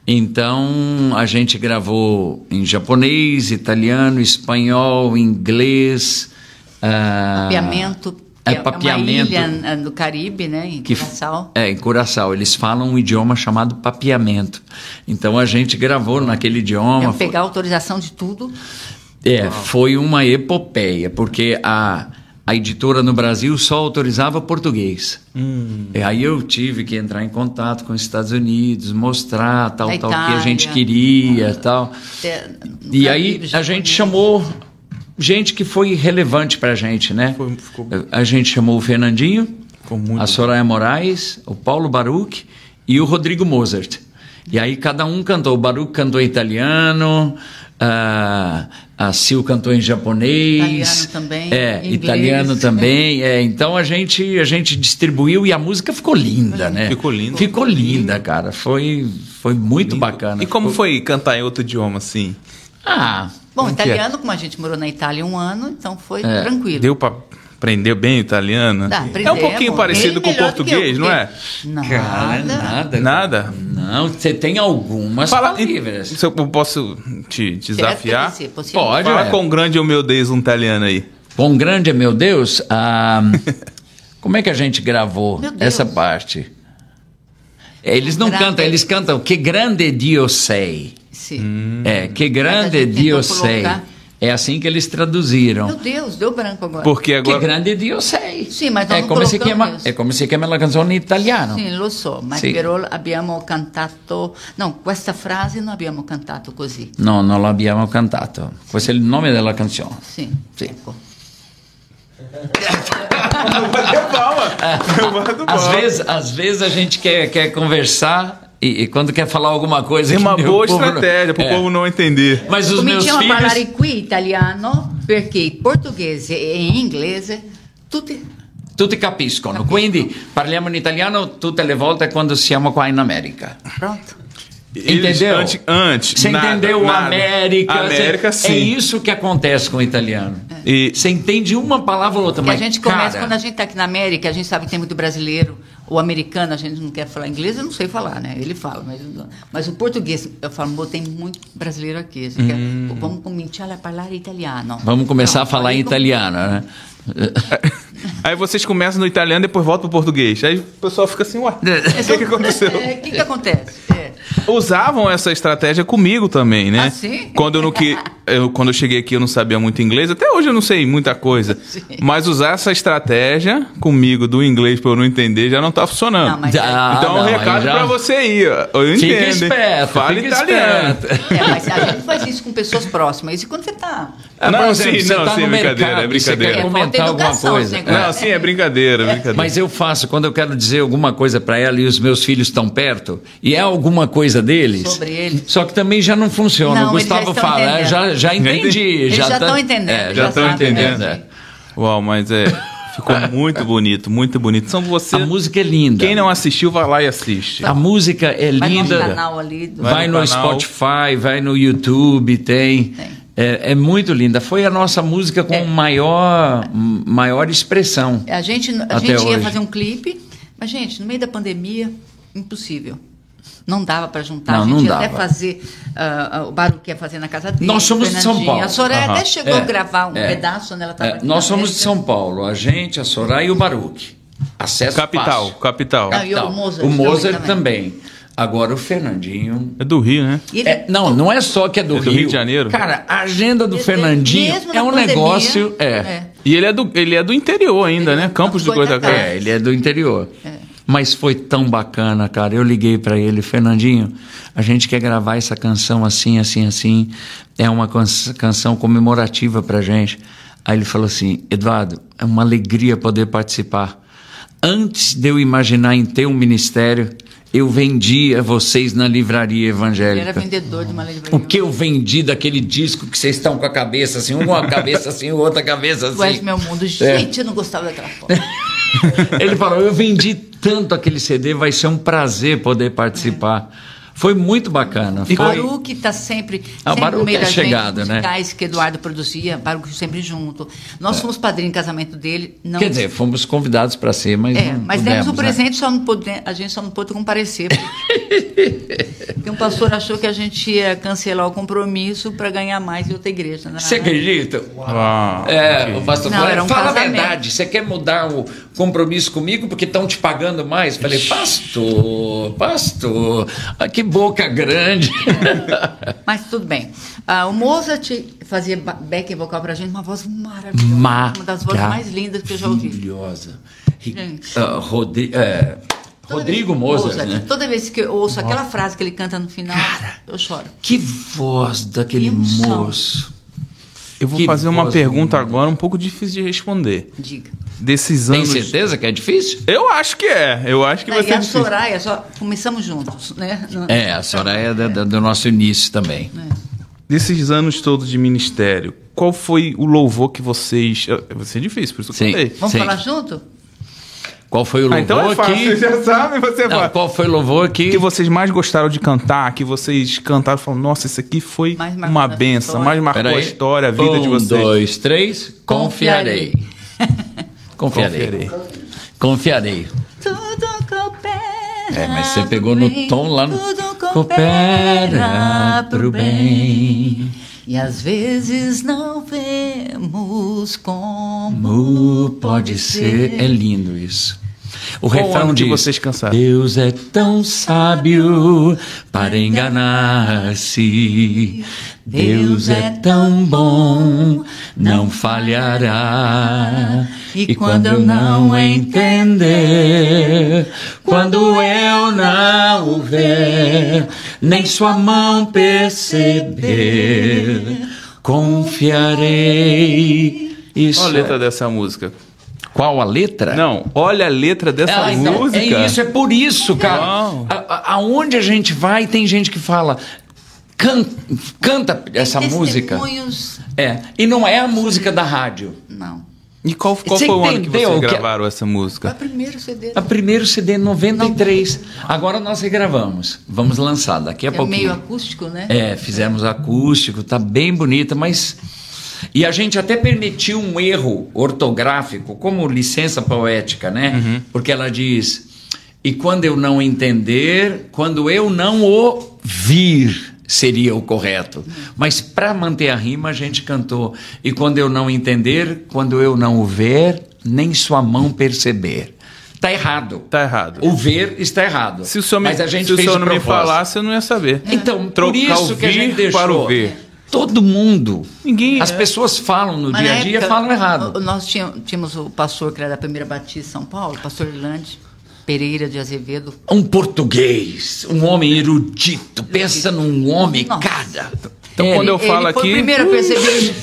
Então a gente gravou em japonês, italiano, espanhol, inglês. ah, Papiamento. É, papiamento. uma ilha ah, no Caribe, né? Em que Curaçao. É, em Curaçao. Eles falam um idioma chamado papiamento. Então a gente gravou naquele idioma. Eu pegar a autorização de tudo. É, foi uma epopeia, porque a, a editora no Brasil só autorizava português. Hum. E aí eu tive que entrar em contato com os Estados Unidos, mostrar tal, Da tal, que a gente queria, tal. é, E aí a gente chamou gente que foi relevante pra gente, né? Foi- ficou- A gente chamou o Fernandinho, Ficou muito a Soraya Moraes, o Paulo Baruch e o Rodrigo Mozart. E aí cada um cantou. O Baruch cantou em italiano, A, a Sil cantou em japonês. Italiano também. É, inglês. italiano também. É, então a gente, a gente distribuiu e a música ficou linda, né? Ficou linda. Ficou linda, cara. Foi, foi muito bacana. E como foi cantar em outro idioma, assim? Ah, Bom, Como é? italiano, como a gente morou na Itália um ano, então foi É. tranquilo. Deu pra aprender bem o italiano? Dá, é um pouquinho parecido com o português, eu, não é? cara, Nada. nada. Nada? Não, você tem algumas Fala, palavras. se eu posso te desafiar? Possiamo- Pode, Fala ué. com grande humildez um italiano aí. Bom grande é meu Deus. ah, como é que a gente gravou Deus. essa parte? Eles não Grande. cantam, eles cantam Que grande Dio sei. Sim. É, que grande Mas a Dio tentou sei. É assim que eles traduziram. Meu Deus, deu branco agora. Porque Que agora. grande Dio sei. Sì, ma é non come si colocano chiama, questo. é como se chiama la canzone in italiano. Sì, lo so, ma Sì. però abbiamo cantato... No, questa frase non abbiamo cantato così. No, non l'abbiamo cantato. Questo è il nome della canzone. Sì, Sì. ecco. Às vezes, às vezes a gente quer, quer conversar e, e quando quer falar alguma coisa. Tem que uma o boa estratégia pro É. povo não entender. Mas os meus a parlare filhos. qui italiano perché in portoghese e in inglese tutti... Tutti capiscono, quindi parliamo in italiano tutte le volte quando siamo qua in America. Pronto? Eles, Entendeu? Antes, antes Você nada, entendeu nada. América? América, Você- sim. É isso que acontece com o italiano. E Você entende uma palavra ou outra, Porque a mas gente começa, cara, quando a gente está aqui na América, a gente sabe que tem muito brasileiro, o americano, a gente não quer falar inglês, eu não sei falar, né? Ele fala, mas, mas o português, eu falo, "Pô, tem muito brasileiro aqui. Você quer, Hum. vamos começar a falar italiano. vamos começar Não, a falar em italiano, né? aí vocês começam no italiano, depois voltam pro português. Aí o pessoal fica assim, ué, o que, que aconteceu? É, O que, que acontece? É. Usavam essa estratégia comigo também, né? Ah, sim? Quando eu, não que, eu, quando eu cheguei aqui eu não sabia muito inglês, até hoje eu não sei muita coisa. Sim. Mas usar essa estratégia comigo do inglês pra eu não entender já não tá funcionando. Não, mas Ah, então não, um recado já- pra você aí, ó. Eu entendo. hein? esperto, Fala italiano. esperto. É, mas a gente faz isso com pessoas próximas. E quando você está. Ah, Não, por exemplo, sim, você não, tá sim, no brincadeira, mercado é e você brincadeira. quer É, alguma coisa. Não, sim, é brincadeira, é brincadeira. Mas eu faço quando eu quero dizer alguma coisa para ela e os meus filhos estão perto e é alguma coisa deles. Sobre eles. Só que também já não funciona. Não, o já Gustavo estão fala, "Ah, entendendo. já, já entendi. Eles já tá- estão entendendo, É, já estão sabem, entendendo. né? Uau, mas é. Ficou muito bonito, muito bonito. São você. A música é linda. Quem não assistiu, vai lá e assiste. A música é Vai no linda. canal ali. Do... Vai Vai no no canal. Spotify, vai no YouTube, tem. Tem. É, é muito linda. Foi a nossa música com É. maior, maior expressão. A gente, a Até gente ia hoje. fazer um clipe, mas, gente, no meio da pandemia, impossível. Não dava para juntar. Não, a gente não ia até dava. fazer ah, ah, o barulho que ia fazer na casa dele. Nós somos de São. Paulo. A Soraya Aham. até chegou É, a gravar um é. pedaço, né? Ela tava É, nós na somos de. São Paulo, a gente, a Soraya e o Baruch. Acesso Capital, fácil. capital. Não, e o Capital. Mozart o Mozart também. também. Agora o Fernandinho. É do Rio, né? E ele- É, não, não é só que é do, É do Rio de Janeiro? Cara, a agenda do Mesmo Fernandinho na é um pandemia, negócio. É. é. E ele é do, ele é do interior ainda, né? Campos do Goitacás. É, ele é do interior. É. Mas foi tão bacana, cara. Eu liguei pra ele, Fernandinho, a gente quer gravar essa canção assim, assim, assim. É uma can- canção comemorativa pra gente. Aí ele falou assim: Eduardo, é uma alegria poder participar. Antes de eu imaginar em ter um ministério, eu vendia vocês na livraria Ele era evangélica. vendedor de uma livraria. O que eu vendi daquele disco que vocês estão com a cabeça assim, uma cabeça assim, outra cabeça assim. meu mundo. É. Gente, eu não gostava daquela foto. Ele falou: Eu vendi tanto aquele CD, vai ser um prazer poder participar. Foi muito bacana. E Foi... Baruch está sempre, Ah, o sempre no meio é das chegado, né? musicais que Eduardo produzia, Baruch sempre junto. Nós fomos padrinho em casamento dele. Não, Quer dizer, fomos convidados para ser, mas. é, não mas demos o né? presente, só não pôde, a gente só não pôde comparecer. Porque, um pastor achou que a gente ia cancelar o compromisso para ganhar mais em outra igreja. Né? Você acredita? Uau. É, o pastor Não, falou, era um fala a casamento. verdade, você quer mudar o compromisso comigo porque estão te pagando mais? Falei, pastor, pastor, ah, que boca grande. Mas tudo bem. Ah, o Mozart fazia ba- backing vocal pra gente, uma voz maravilhosa. Uma das vozes mais lindas que eu já ouvi. Maravilhosa. Gente. Ah, Rodri- é, Toda Rodrigo vez- Mozart, né? Toda vez que eu ouço aquela frase que ele canta no final, eu choro. Que voz daquele moço. Eu vou Que fazer uma pergunta agora um pouco difícil de responder. Diga. Desses Tem anos. certeza que é difícil? Eu acho que é. Eu acho que vai e ser a difícil. Soraya, só começamos juntos, né? No- É, a Soraya é da- da- do nosso início também. É. desses anos todos de ministério, qual foi o louvor que vocês. Vai ser difícil, por isso que eu contei. Vamos Sim. falar junto? Qual foi o louvor Ah, então é fácil, que... vocês já sabem, você Não, fala. qual foi o louvor que... que vocês mais gostaram de cantar, que vocês cantaram e falaram, nossa, isso aqui foi uma benção, mais marcou a história, a vida um, de vocês. dois, três. Confiarei. Confiarei. Confiarei. Confiarei. Tudo coopera. É, mas você pegou no pro tom lá no- Tudo Coopera pro bem. E às vezes não vemos Como pode ser? É lindo isso. O Qual refrão diz: vocês cansaram? Deus é tão sábio para enganar-se. Deus é tão bom, não falhará. E quando eu não entender, quando eu não o ver, nem sua mão perceber, confiarei. Isso Olha a letra dessa música. Qual a letra? Não, olha a letra dessa Ah, então, música. É isso, é por isso, cara. A- a- aonde a gente vai, tem gente que fala. "Can- canta essa música. Testemunhos, É. E não é a música da rádio. não. E qual, qual Você foi o ano que vocês que- gravaram essa Foi o música? primeiro CD. A primeiro CD 93. Agora nós regravamos. Vamos lançar daqui a é pouquinho. meio acústico, né? É, fizemos acústico, tá bem bonita, mas. E a gente até permitiu um erro ortográfico, como licença poética, né? Porque ela diz: e quando eu não entender, quando eu não ouvir, seria o correto. Mas para manter a rima, a gente cantou: e quando eu não entender, quando eu não o ver, nem sua mão perceber. Tá errado. Tá errado. O ver está errado. Se o senhor, me, Mas a gente se o senhor não me falasse, eu não ia saber. Então, Trocar por isso o que a gente deixou. para o ver. Todo mundo. Ninguém- As é. pessoas falam no Mas dia a dia época, falam errado. Nós tínhamos, tínhamos o pastor que era da primeira Batista de São Paulo, o pastor Irlande Pereira de Azevedo. Um português, um homem erudito, pensa num homem, Nossa. cara. Então, É, quando eu Ele falo foi aqui. o primeiro a perceber.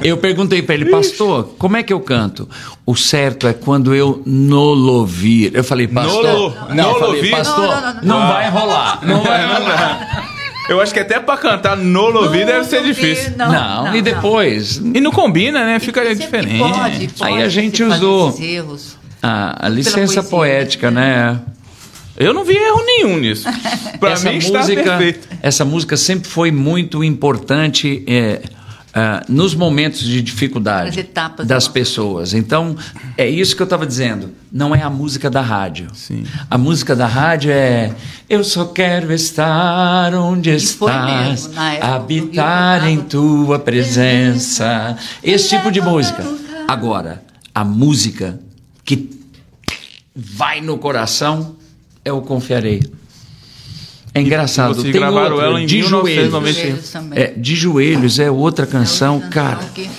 Eu perguntei para ele, pastor, como é que eu canto? O certo é quando eu nolovir. Eu falei, pastor. Nolo- não, eu falei, nolovir? pastor, Não, não, não, não, não. vai rolar. Não vai rolar. Eu acho que até pra cantar no Louvir deve ser difícil. Não, e depois. E não combina, né? Fica Sempre diferente. Pode, pode Aí a gente usou-. A, a licença poesia. poética, né? Eu não vi erro nenhum nisso. Pra essa mim está música, perfeito. essa música sempre foi muito importante é, ah, nos momentos de dificuldade das pessoas. Então, é isso que eu estava dizendo. Não é a música da rádio. Sim. A música da rádio é Eu só quero estar onde foi estás, mesmo, habitar em tua presença. Esse tipo de música. Agora, a música que vai no coração é o Confiarei. É engraçado. vocês Tem gravaram outra, ela em de 1990. joelhos. Joelhos também. É, de joelhos é outra canção, Outra cara. que-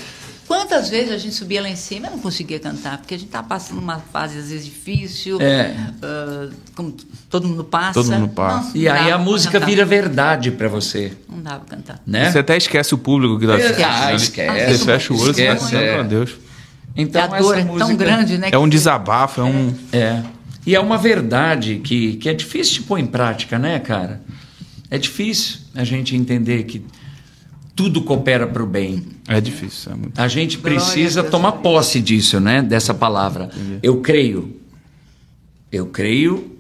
Quantas vezes a gente subia lá em cima e não conseguia cantar? Porque a gente estava passando uma fase, às vezes, difícil. É. ah, como todo mundo passa. Todo mundo passa. Não, E não aí a música cantar. vira verdade pra você, Não dava pra cantar. né? Você até esquece o público que tá É, assistindo. ah, né? esquece. Você fecha o olho e você vai é. meu Deus. Então a dor essa é música tão grande, né? É um que- desabafo, é um. É. E é uma verdade que, que é difícil de pôr em prática, né, cara? É difícil a gente entender que tudo coopera para o bem. É difícil, é muito. A gente Glória precisa a Deus tomar posse disso, né? Dessa palavra. Eu creio. Eu creio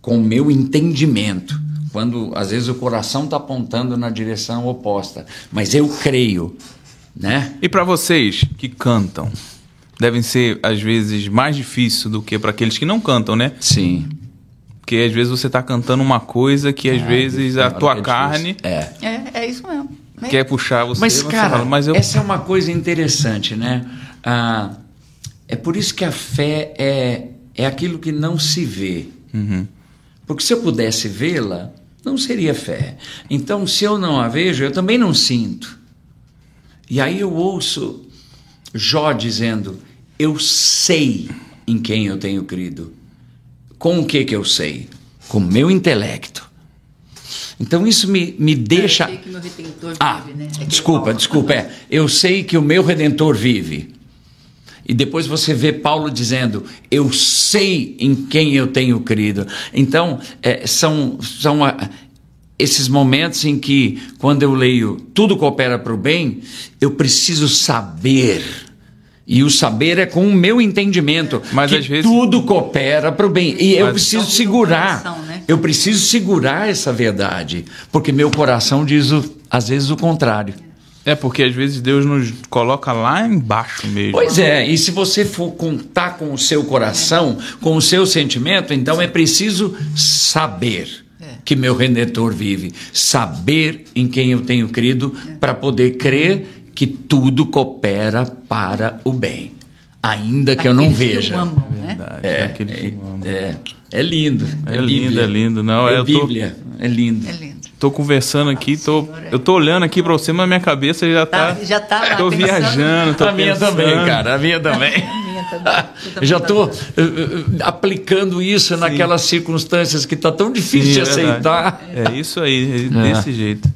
com o meu entendimento. Quando às vezes o coração está apontando na direção oposta. Mas eu creio, né? E pra vocês que cantam, devem ser às vezes mais difícil do que pra aqueles que não cantam, né? Sim. Porque às vezes você tá cantando uma coisa que às vezes a tua é carne. É. É, é isso mesmo. É. quer puxar você. Mas, você cara, fala, mas eu. essa é uma coisa interessante, né? Ah, é por isso que a fé é, é aquilo que não se vê. Uhum. Porque se eu pudesse vê-la, não seria fé. Então, se eu não a vejo, eu também não sinto. E aí eu ouço Jó dizendo: Eu sei em quem eu tenho crido. Com o que que eu sei? Com o meu intelecto. Então isso me, me deixa. Eu sei que meu redentor Ah, vive, né? É desculpa, eu- desculpa. É, eu sei que o meu redentor vive. E depois você vê Paulo dizendo: Eu sei em quem eu tenho crido. Então, é, são, são a- esses momentos em que, quando eu leio tudo coopera para o bem, eu preciso saber. E o saber é com o meu entendimento. Mas que às vezes- tudo coopera para o bem. E eu Mas- preciso Então, segurar. coração, né? Eu preciso segurar essa verdade. Porque meu coração diz, o- às vezes, o contrário. É porque às vezes Deus nos coloca lá embaixo mesmo. Pois é, e se você for contar com o seu coração, com o seu sentimento, então é preciso saber que meu redentor vive, saber em quem eu tenho crido, para poder crer que tudo coopera para o bem, ainda que eu não veja. Que amam, né? Verdade, É, aquele que eu amo. É, é lindo. É lindo, é lindo. Não, é eu tô- Bíblia, é lindo. É lindo. Tô conversando aqui, tô, eu tô olhando aqui pra você, mas minha cabeça já tá. Tá, já tá lá Tô pensando. viajando, tô a minha pensando. também, cara, a minha também. Minha também. Eu também Já tô- estou aplicando isso naquelas circunstâncias que está tão difícil Sim, de é verdade. aceitar. É isso aí, é É. desse jeito.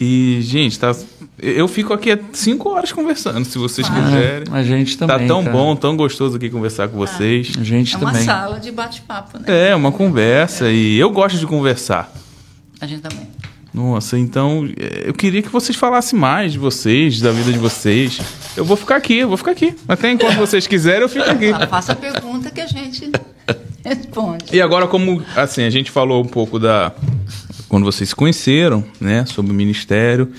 E, gente, tá. Eu fico aqui há cinco horas conversando, se vocês quiserem. A gente Tá também. tão cara. bom, tão gostoso aqui conversar com vocês. A gente É uma também. sala de bate-papo, né? É, uma conversa e eu gosto de conversar. A gente também. Nossa, então eh, eu queria que vocês falassem mais de vocês, da vida de vocês. Eu vou ficar aqui, eu vou ficar aqui. Até enquanto vocês quiserem, eu fico aqui. Ah, Faça a pergunta que a gente responde. E agora, como assim, a gente falou um pouco da. Quando vocês se conheceram, né? Sobre o ministério.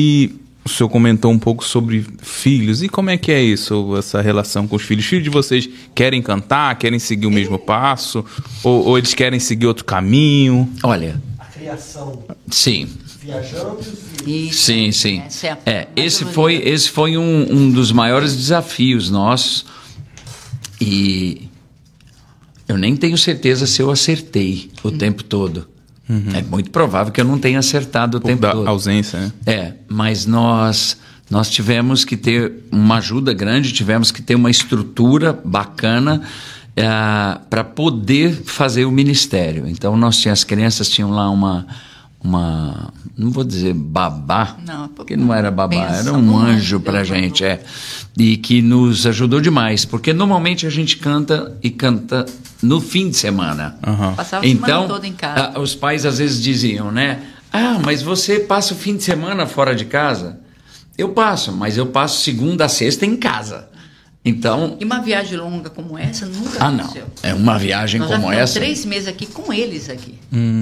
E o senhor comentou um pouco sobre filhos. E como é que é isso, essa relação com os filhos? Os filhos de vocês querem cantar, querem seguir o mesmo passo? Ou, ou eles querem seguir outro caminho? Olha, A criação sim. viajando e. Sim, sim. É É, esse foi, esse foi um, um dos maiores desafios nossos. E eu nem tenho certeza se eu acertei o tempo todo. É muito provável que eu não tenha acertado o pouco tempo da todo. ausência, né? É, mas nós nós tivemos que ter uma ajuda grande, tivemos que ter uma estrutura bacana para poder fazer o ministério. Então nós tínhamos as crianças tinham lá uma uma não vou dizer babá, Não, porque não era babá, era benção, um um anjo para gente, é, e que nos ajudou demais, porque normalmente a gente canta e canta no fim de semana. Aham. Passava a Então, semana toda em casa. os pais às vezes diziam, né? Ah, mas você passa o fim de semana fora de casa? Eu passo, mas eu passo segunda a sexta em casa. Então, E uma viagem longa como essa nunca ah, não. aconteceu. É uma viagem Nós já como ficamos essa. três meses aqui com eles aqui.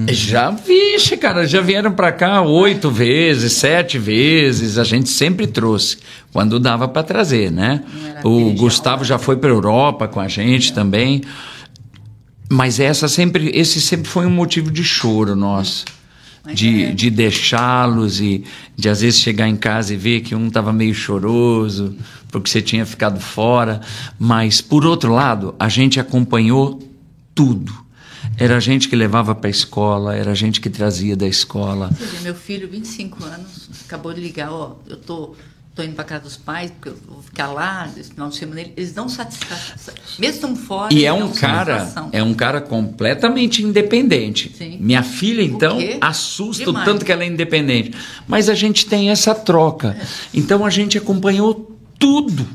Já, vixe, cara, já vieram pra cá oito vezes, sete vezes. A gente sempre trouxe, quando dava pra trazer, né? Não O Gustavo já foi pra Europa com a gente também. Mas essa sempre, esse sempre foi um motivo de choro nosso. De, é. de deixá-los e de às vezes chegar em casa e ver que um estava meio choroso porque você tinha ficado fora. Mas, por outro lado, a gente acompanhou tudo. Era a gente que levava para a escola, era a gente que trazia da escola. Meu filho, 25 anos, acabou de ligar, ó, eu tô, tô indo para casa dos pais, porque eu vou ficar lá, esse final de semana, eles dão satisfação. Mesmo estão fora, E é um cara, satisfação. é um cara completamente independente. Sim. Minha filha, então, assusta o tanto que ela é independente. Mas a gente tem essa troca. Então a gente acompanhou tudo.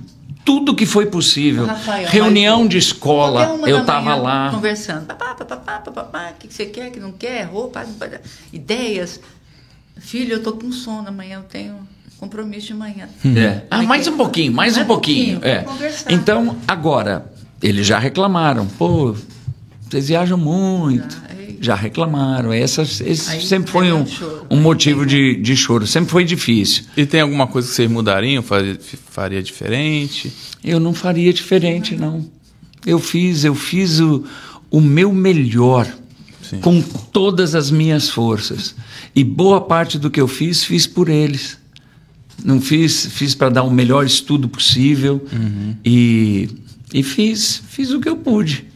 Tudo que foi possível. Rafael, Reunião de escola, eu estava lá. Conversando. Papá, papá, papá, o que que você quer, que não quer, roupa, ideias. Filho, eu tô com sono, amanhã eu tenho compromisso de manhã. É. Ah, mais um pouquinho, mais um Mais um pouquinho. pouquinho, É. Então, agora, eles já reclamaram. Pô, vocês viajam muito. Já, Já reclamaram. Essas, esse Aí sempre foi um, um motivo de, de choro. Sempre foi difícil. E tem alguma coisa que vocês mudariam, faria, faria diferente? Eu não faria diferente, não. Eu fiz, eu fiz o, o meu melhor Sim. com todas as minhas forças. E boa parte do que eu fiz, fiz por eles. Não fiz, fiz para dar o melhor estudo possível e, e fiz, fiz o que eu pude.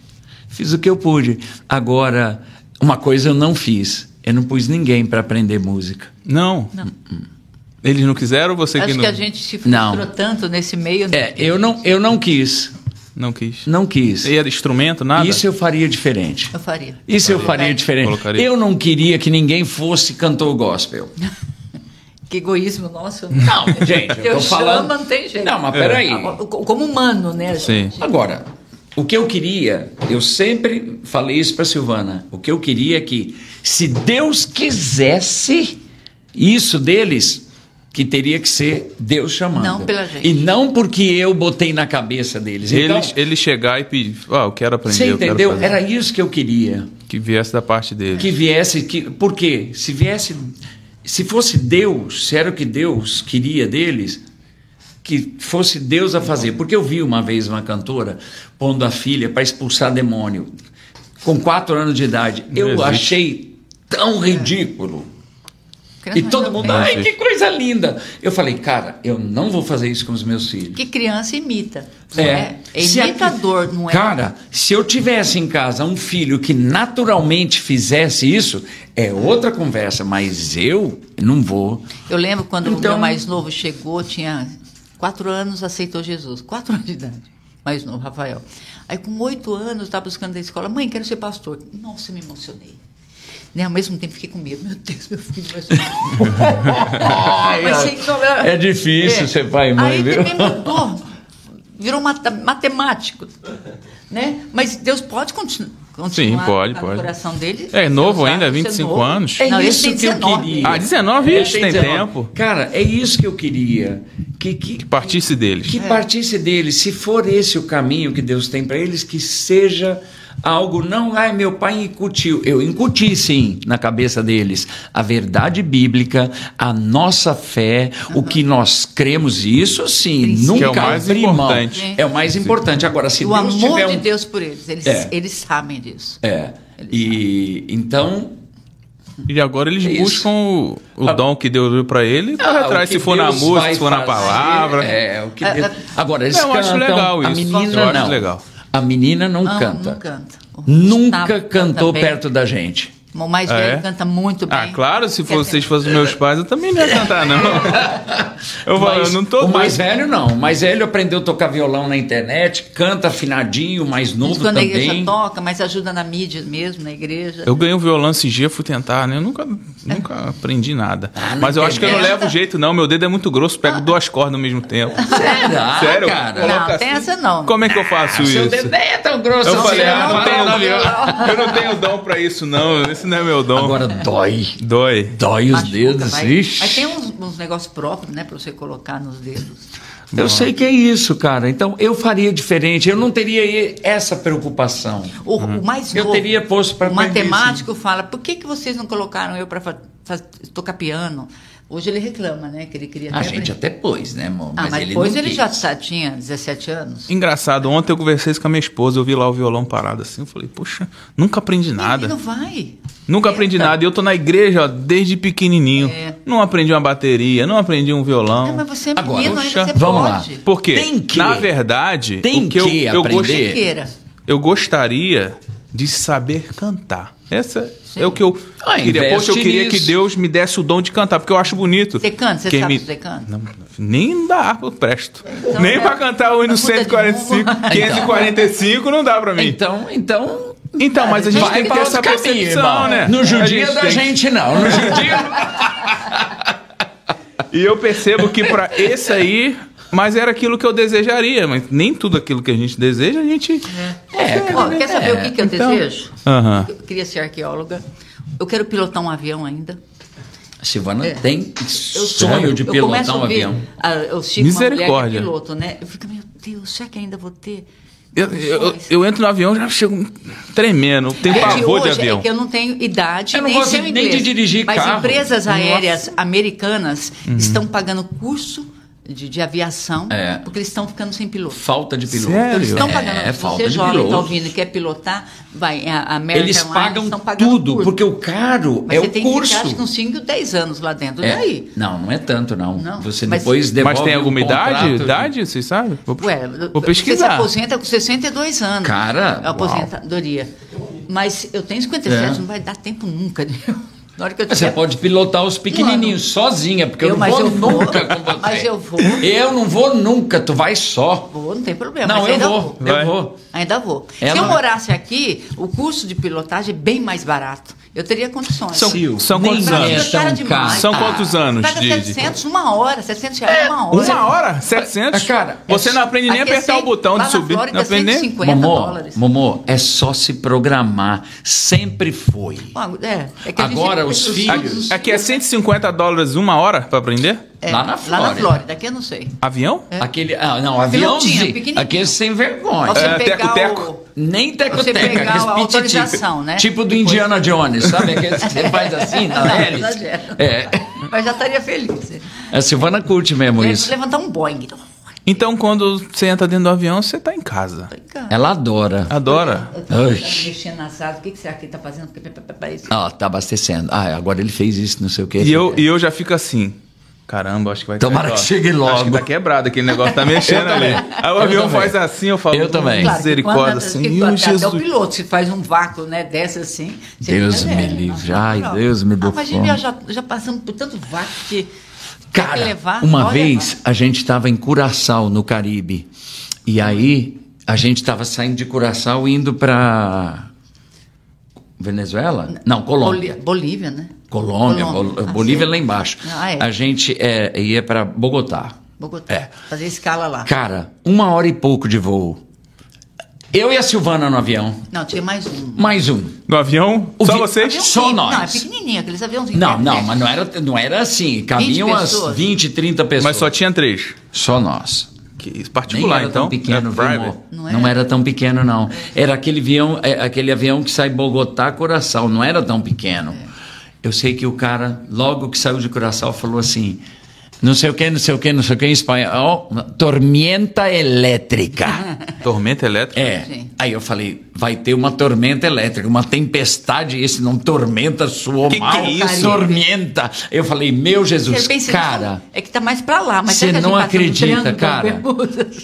Fiz o que eu pude. Agora, uma coisa eu não fiz. Eu não pus ninguém para aprender música. Não. Não. Eles não quiseram ou você Acho que que, não, a gente se Não. frustrou tanto nesse meio. É, eu não, eu não quis. não quis? Não quis. E era instrumento, nada? Isso eu faria diferente. Eu faria. Isso eu faria diferente. Colocaria. Eu não queria que ninguém fosse cantor gospel. Que egoísmo nosso. Não, gente, eu Eu falando. chamo, não tem jeito. Não, mas peraí. Ah, Como humano, né? Sim. Agora, o que eu queria, eu sempre falei isso para Silvana. O que eu queria é que, se Deus quisesse isso deles, que teria que ser Deus chamando. Não pela gente. E não porque eu botei na cabeça deles. Então, Ele, ele chegar e pedir, ah, eu quero aprender, você eu quero entendeu? fazer. Era isso que eu queria. Que viesse da parte dele. Que viesse, que, por quê? Se viesse, se fosse Deus, se era o que Deus queria deles, que fosse Deus a fazer. Porque eu vi uma vez uma cantora pondo a filha para expulsar demônio, com quatro anos de idade. Eu achei tão ridículo. E todo mundo, ai, que coisa linda. Eu falei, cara, eu não vou fazer isso com os meus filhos. Que criança imita. É. É, é Se a- imitador, não é? Cara, se eu tivesse em casa um filho que naturalmente fizesse isso, é outra conversa, mas eu não vou. Eu lembro quando o Então- meu mais novo chegou, tinha quatro anos, aceitou Jesus. Quatro anos de idade. Mais novo, Rafael. Aí, com oito anos, estava buscando da escola. Mãe, quero ser pastor. Nossa, eu me emocionei. Né? Ao mesmo tempo, fiquei com medo. Meu Deus, meu filho vai que sobra- É difícil ser pai e mãe, Aí viu? também mudou. Virou mata- matemático. Né? Mas Deus pode continu continuar Sim, pode, no pode. coração dele. É novo Usar, ainda, isso é 25 novo. anos. É Não, isso tem que eu 19. queria. Ah, 19? É, Ixi, tem 19. tempo. Cara, é isso que eu queria. Que, que, Partisse deles. que partisse deles. Se for esse o caminho que Deus tem para eles, que seja algo não, ai, meu pai incutiu. Eu incuti sim na cabeça deles a verdade bíblica, a nossa fé, o que nós cremos, isso sim, nunca Que é o mais abrir mão. importante. É o mais importante. Agora, se o Deus amor tiver de um Deus por eles. Eles, É. eles sabem disso. É. E então E agora eles É isso. buscam o, o Ah. dom que Deus deu pra ele e Ah, atrás, se for na Deus música, vai se for na fazer, palavra. É, o que Ah, Deus... ah. Agora, eles Eu acho cantam. legal a isso, menina eu acho não. legal. A menina não, Não, canta. não canta. Nunca Gustavo cantou canta perto da gente. O mais Ah, velho é? canta muito bem. Ah, claro, se vocês fossem meus pais, eu também não ia cantar, não. Eu, falo, Mas eu não tô o mais velho não. O mais velho aprendeu a tocar violão na internet, canta afinadinho, mais Mas novo quando a também. igreja toca, mas ajuda na mídia mesmo, na igreja. Eu ganhei um violão esse dia, fui tentar, né? Eu nunca, nunca aprendi nada. Ah, Mas eu acho que eu não levo jeito, não. Meu dedo é muito grosso, pego duas cordas ao mesmo tempo. Será, Sério? cara? Não, tem essa não. Como é que eu faço Seu isso? dedo é tão grosso. Eu assim, falei, ah, não, não tenho, não, não, eu não tenho dom pra isso, não. Esse não é meu dom. Agora dói. Dói. Dói os Machuca, dedos. mas, Ixi. mas tem uns, uns negócios próprios, né, pra você colocar nos dedos. Eu sei que é isso, cara. Então eu faria diferente. Eu não teria essa preocupação. O, o mais Eu novo, teria posto aprender, matemático fala, por que, que vocês não colocaram eu para tocar piano? Hoje ele reclama, né, que ele queria A até gente até pôs, né, amor? Ah, mas ele depois não ele quis. já tá- tinha 17 anos. Engraçado, ontem eu conversei isso com a minha esposa, eu vi lá o violão parado assim, eu falei, poxa, nunca aprendi E nada. não vai. Nunca aprendi Tenta. nada. E eu tô na igreja, ó, desde pequenininho. É. Não aprendi uma bateria, não aprendi um violão. Não, mas você é Agora, menino poxa, ainda, você vamos lá. pode. Por quê? Tem que- Na verdade, tem o que, eu, que eu, aprender. queira. eu gostaria de saber cantar. Essa é o que eu Ah, queria. Poxa, eu queria nisso. que Deus me desse o dom de cantar, porque eu acho bonito. Você canta? Você Quem sabe me- que você canta? Não, nem harpa eu presto. Então, nem é. pra cantar o hino Mas muda de 145, rumo. 545 não dá pra mim. Então, então. Então, mas a gente vai tem que ter essa caminho, percepção, irmão. né? No judia da tem gente, não. No judia. E eu percebo que pra esse aí, mas era aquilo que eu desejaria, mas nem tudo aquilo que a gente deseja, a gente. É, Ó, quer saber o que, que eu Então- desejo? Eu queria ser arqueóloga. Eu quero pilotar um avião ainda. Silvana É. tem Eu sonho de eu pilotar a um avião. o Chico, uma mulher que é Misericórdia. piloto, né? Eu fico, meu Deus, será que ainda vou ter? Eu, eu, eu entro no avião já chego tremendo, tenho É pavor de hoje avião. é que eu não tenho idade Eu não nem gosto nem de dirigir Mas carro. empresas Nossa. aéreas americanas estão pagando curso de, de aviação É. porque eles estão ficando sem piloto. Falta de piloto. Sério? Eles estão É, pagando. falta você de jovem piloto. está ouvindo e quer pilotar, vai. A a American Eles Airlines pagam estão pagando tudo, curso. porque o caro Mas é você o tem curso. que ficar acho que uns 5, 10 anos lá dentro. É. Daí? Não, não é tanto, não. Não. Você Mas- depois devolve Mas tem um alguma idade? contrato de- Idade, vocês sabem? Vou, Ué, vou Você se pesquisar. aposenta com 62 anos. Cara, É a aposentadoria. Mas eu tenho 57, É. não vai dar tempo nunca. Na hora que eu Você tiver- pode pilotar os pequenininhos sozinha, porque eu, Eu- não mas vou eu vou. nunca com você. Mas eu vou. Eu não vou nunca, tu vai só. Vou, não tem problema. Não, mas eu ainda vou, vou. eu vou. Ainda vou. Ela- Se eu morasse aqui, o curso de pilotagem é bem mais barato. Eu teria condições. São, Sil, são quantos é anos? caro. São Ah, quantos anos Paga de, de- 700 uma hora, 700 reais uma hora. Uma hora? 700? cara, Você é não aprende nem a é apertar o botão de subir. Flórida Não é aprende nem? 150 Momô. Momô, é só se programar. Sempre foi. Ah, É, é que Agora, os filhos- os- Aqui é 150 dólares uma hora pra aprender? é, lá na Lá na Flórida. Flórida, aqui eu não sei. Avião? Aquele, ah, não, aviãozinho. pequenininho. Aquele sem vergonha. Você É, pegar teco-teco. o- Nem Você tecoteca, pegar aqueles a pititico. autorização, né? Tipo do Depois- Indiana Jones, sabe? Aqueles que você faz assim na Não, hélice. exagero. É. Mas já estaria feliz. A Silvana curte mesmo isso. Levantar um Boeing. Então, quando você entra dentro do avião, você tá em casa. Ela adora. Adora. Eu mexendo na sala. O que, que será que ele tá fazendo? Ah, tá abastecendo. Ah, agora ele fez isso, não sei o quê. E eu, e eu já fico assim. Caramba, acho que vai Tomara cair, que chegue logo. Acho que tá quebrado aquele negócio, tá mexendo ali. Aí o Eu avião também. faz assim, eu falo, Eu também. Claro, que misericórdia, quando- que Senhor quando- Até o Jesus. piloto, se faz um vácuo, né, dessa assim. você Deus me livre. Ai. Deus me dê Ah, Imagina, já, já, já passando por tanto vácuo que. Cara, levar, uma vez levar. a gente estava em Curaçao, no Caribe. E aí a gente estava saindo de Curaçao indo para Venezuela? Não, Colômbia. Bolívia, né? Colômbia, Colômbia. Bol- Ah, Bolívia lá embaixo. Ah, é. A gente é, ia para Bogotá. Bogotá. É. Fazer escala lá. Cara, uma hora e pouco de voo. Eu e a Silvana no avião. Não, tinha mais um. Mais um. No avião? O Só vi- vocês? Avião Só nós. Não, é pequenininho, aqueles aviãozinhos. Não, não, mas não era, não era assim. Cabiam umas pessoas. 20, 30 pessoas. Mas só tinha três. Só nós. Que isso, Nem particular, era então. tão pequeno, é private. amor? Não Não, era? era tão pequeno, não. Era aquele avião, é, aquele avião que sai Bogotá, Coração. Não era tão pequeno. Eu sei que o cara, logo que saiu de Coração, falou assim: não sei o que, não sei o que, não sei o que em espanhol. Tormenta elétrica. Tormenta elétrica? É. Sim. Aí eu falei, vai ter uma tormenta elétrica, uma tempestade, esse não tormenta suou Que que mal. é isso? Tormenta. Eu falei, meu Jesus, pensa, cara, É que tá mais pra lá, mas Você que não no acredita, das cara.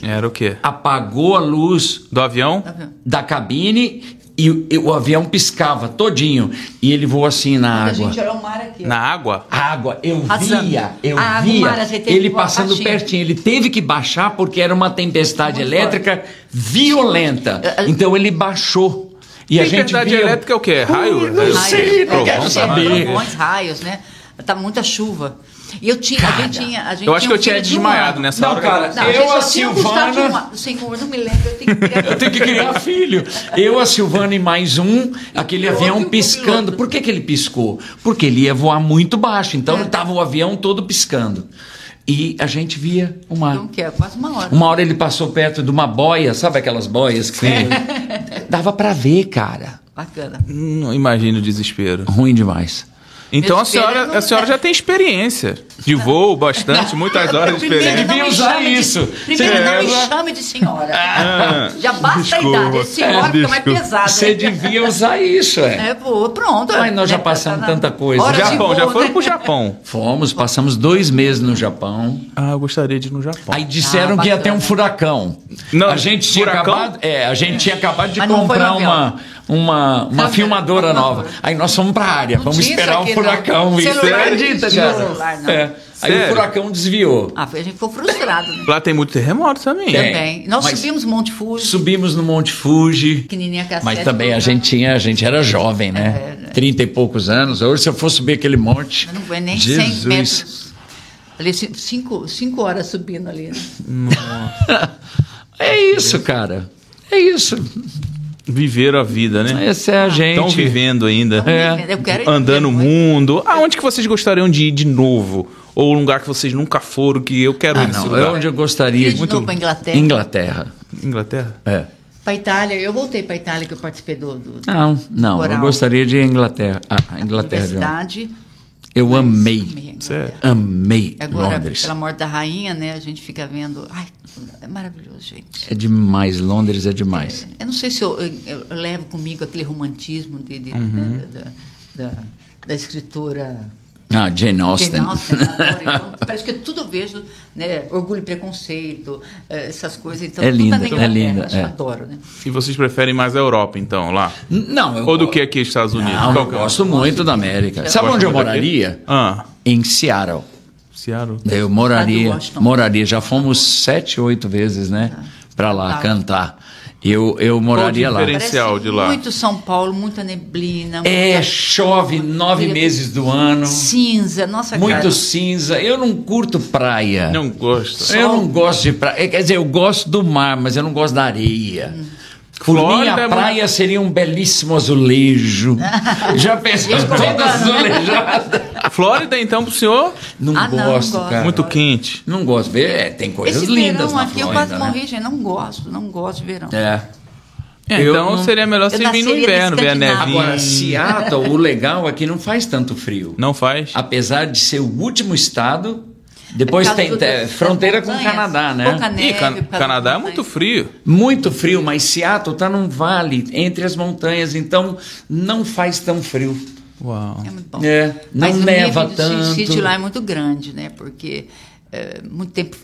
Era o quê? apagou a luz Do avião? da cabine e, o- e o avião piscava todinho. E ele voou assim na A água. gente olha o mar aqui. Na água? Água, eu Passando. via, eu A água, via a teve ele passando baixinho. pertinho. Ele teve que baixar porque era uma tempestade Muito elétrica violenta. É, é- Então ele baixou. E a gente Tempestade via... elétrica é o quê? Raio? não Raio? sei, não é, quero saber. Trovões, raios, né? Tá muita chuva. E eu tinha, a Cara, gente tinha, a gente eu acho tinha que eu tinha de desmaiado ano. nessa Não, hora. cara, Não, Eu, a gente a um de Silvana- um ano. Senhor, não me lembro, eu tenho que criar. Eu tenho que criar filho. Eu, a Silvana e mais um, aquele Piloto avião piscando. Por que, que ele piscou? Porque ele ia voar muito baixo, então ele tava o avião todo piscando. E a gente via o mar. Então, que é quase uma hora. Uma hora ele passou perto de uma boia, sabe aquelas boias que tem? Dava pra ver, cara. Bacana. Não imagino o desespero. Ruim demais. Então a senhora, a senhora já tem experiência de voo bastante, muitas horas de experiência. não devia me usar chame de- isso. Primeiro, Você não me chame de senhora. Ah, Já basta desculpa. a idade. Senhora fica mais Desculpa. pesado. Você né? devia usar isso, é. É, pô, pronto. Mas nós já passamos tá tanta coisa. Hora Japão, já voo, foram né? pro Japão. Fomos, passamos dois meses no Japão. Ah, eu gostaria de ir no Japão. Aí disseram Ah, que ia ter um furacão. Não, a gente tinha furacão? acabado, é, a gente tinha acabado de Mas comprar uma uma, uma Câmera, filmadora uma nova. Aí nós fomos pra área, Não vamos esperar aqui, furacão não. vir. Você Celular não acredita, cara? celular, não. É. Aí Sério? o furacão desviou. Ah, a gente ficou frustrado. Né? Lá tem muito terremoto também. Tem. Também. Nós Mas- subimos Monte Fuji. Subimos no Monte Fuji. Pequenininha cassete. Mas também a gente tinha, a gente era jovem, né? Trinta e poucos anos. Hoje, se eu for subir aquele monte. Eu não aguento nem Jesus. 100 metros. Ali, ci- cinco, cinco horas subindo ali. Né? É isso, cara. É isso. Viveram a vida, né? Essa é a gente. Estão vivendo ainda. É. Eu quero ir Andando o mundo. Aonde que vocês gostariam de ir de novo? Ou um lugar que vocês nunca foram, que eu quero Ah, ir nesse não. lugar? É onde eu gostaria. Queria de novo pra Inglaterra. Inglaterra. Inglaterra? É. Pra Itália. Eu voltei pra Itália, que eu participei do, do Não, não. Eu gostaria de ir à Inglaterra. Ah, a Inglaterra. Universidade. Eu Amei a amei. Inglaterra. Sério? Amei Agora, Londres. pela morte da rainha, né? A gente fica vendo. Ai, é maravilhoso, gente. É demais. Londres é demais. Eu não sei se eu, eu- eu levo comigo aquele romantismo de, de- Uhum. da, da, da- da escritora Ah, Jane Austen. Jane Austen. Então, parece que tudo eu vejo, né? Orgulho e preconceito, eh, essas coisas. Então, É tudo linda, na é linda, é. que adoro, né? E vocês preferem mais a Europa, então, lá? Não, eu Ou do que aqui, Estados Unidos? Não, eu que é? gosto muito da América. Sabe onde eu moraria? Ah, Em Seattle. Seattle. Eu Lá moraria, Washington. moraria. Já fomos sete, oito vezes, né? Pra lá Tá. cantar. Eu, eu moraria Qual o lá. diferen- Diferencial de lá. Muito São Paulo, muita neblina. É, muita chove nove meses do ano. Cinza, nossa Muito cara. cinza. Eu não curto praia. Não gosto. Eu não gosto de praia. Quer dizer, eu gosto do mar, mas eu não gosto da areia. Por Flórida mim, a muito- praia seria um belíssimo azulejo. Já pensou toda né? azulejada? Flórida, então, pro senhor, Não Ah, gosto, não gosto. cara. muito quente. Não gosto. É, tem coisas Esse lindas verão na aqui eu Flórida, quase né? morri, gente. Não gosto, não gosto de verão. É. É, Eu então não- seria melhor Eu você vir no inverno, ver a nevinha. Agora, Seattle, o legal é que não faz tanto frio. Não faz? Apesar de ser o último estado, depois causa tem do- é, fronteira com o Canadá, né? pouca neve, Ih, Can- causa Canadá é muito frio. Muito frio, mas Seattle está num vale entre as montanhas, então não faz tão frio. Uau. É muito bom. É, não Mas neva o nível tanto. do sítio lá é muito grande, né? Porque é, muito tempo,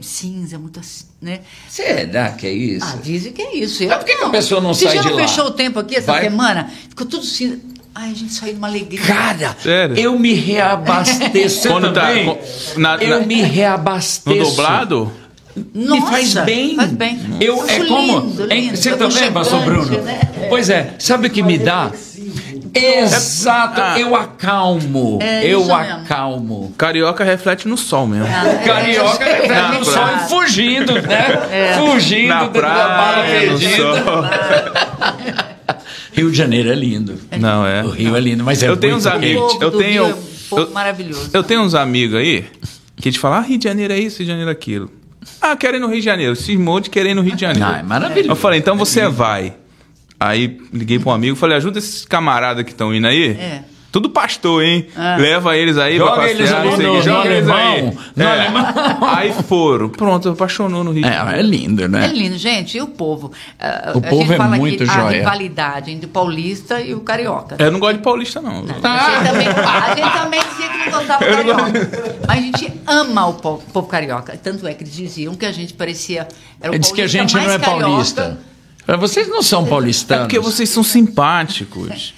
cinza, muito assim, né? Será que é isso? Ah, dizem que é isso. Eu, Mas por que que a pessoa não Você sai já de não lá? fechou o tempo aqui essa Vai. semana? Ficou tudo cinza. Ai, a gente saiu de uma alegria. Cara, Sério? eu me reabasteço Você Quando tá- também? na- eu na- me reabasteço. No doblado? me Nossa, faz bem. Faz bem. Eu, é Acho como. lindo, é- lindo, você também, aconchegante, pastor Bruno? né? Pois é, sabe o que me dá? Exato, Ah. eu acalmo. É eu isso mesmo. acalmo. Carioca reflete no sol mesmo. Ah, é, Carioca é, é, é, no sol é, e fugindo, né? Fugindo Na da bala praia, no perdida. Rio de Janeiro é lindo. Não, é. O Rio é lindo, mas é Eu tenho muito uns amigos- eu tenho- Rio é um eu- maravilhoso. Eu tenho uns amigos aí que te falam, ah, Rio de Janeiro é isso, Rio de Janeiro é aquilo. Ah, quero ir no Rio de Janeiro. Cismou de querer ir no Rio de Janeiro. Ah, é maravilhoso. Eu falei, então você vai. Aí liguei pra um amigo, falei, ajuda esses camaradas que estão indo aí. É. Tudo pastor, hein? Ah. Leva eles aí Joga pra passear, eles ali não no- joga no eles aí. alemão, no É. alemão. Aí foram. Pronto, apaixonou no Rio. É, é lindo, É né? lindo, gente. E o povo? Ah, O a povo gente é fala muito aqui a joia. rivalidade entre o paulista e o carioca. Eu não gosto de paulista, não. A, gente também, a gente também dizia que não gostava do carioca. Mas a gente ama o povo, o povo carioca. Tanto é que eles diziam que a gente parecia. Era o Ele diz que a gente não mais é carioca. paulista. Vocês não são É paulistanos. porque vocês são simpáticos.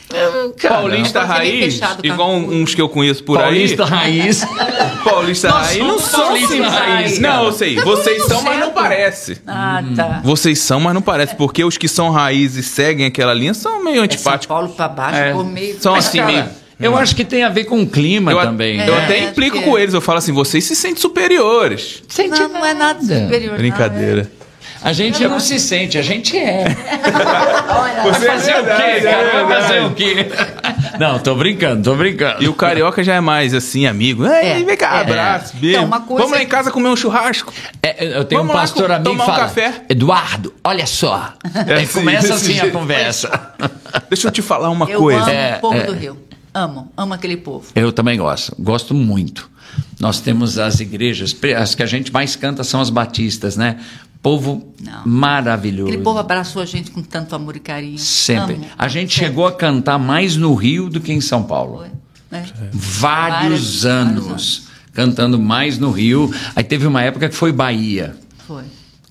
Cara, Paulista raiz, fechado, igual uns que eu conheço por Paulista aí. raiz. Paulista Nós raiz não são raiz, Não, eu sei. Tá Vocês são, mas não certo. parece. Ah, tá. Vocês são, mas não parece. Porque os que são raiz e seguem aquela linha são meio É São antipáticos. Paulo pra baixo, É. por meio. São Mas, assim cara, meio. Eu acho que tem a ver com o clima Eu, também. eu É, até acho implico que com é. eles. Eu falo assim, vocês se sentem superiores. Sente Não, não é nada superior. não, Brincadeira. A gente não se sente, a gente é. é. Olha, Você Vai fazer o quê, cara? Vai fazer o quê? Não, tô brincando, tô brincando. E o carioca já é mais assim, amigo. Ei, É, vem cá, é. abraço, beijo. Então, coisa- Vamos lá em casa comer um churrasco. É, eu tenho Vamos um lá pastor co- amigo que tomar um fala, café? Eduardo, olha só. É Aí assim, começa assim a jeito. conversa. Deixa eu te falar uma eu coisa. amo É, o povo é. do Rio. Amo, amo aquele povo. Eu também gosto, gosto muito. Nós temos as igrejas, as que a gente mais canta são as batistas, né? Povo Não. maravilhoso. Aquele povo abraçou a gente com tanto amor e carinho. Sempre. Amo. A gente chegou a cantar mais no Rio do que em São Paulo. Foi, né? Vários, Vários- anos, vários anos. cantando mais no Rio. Aí teve uma época que foi Bahia. Foi.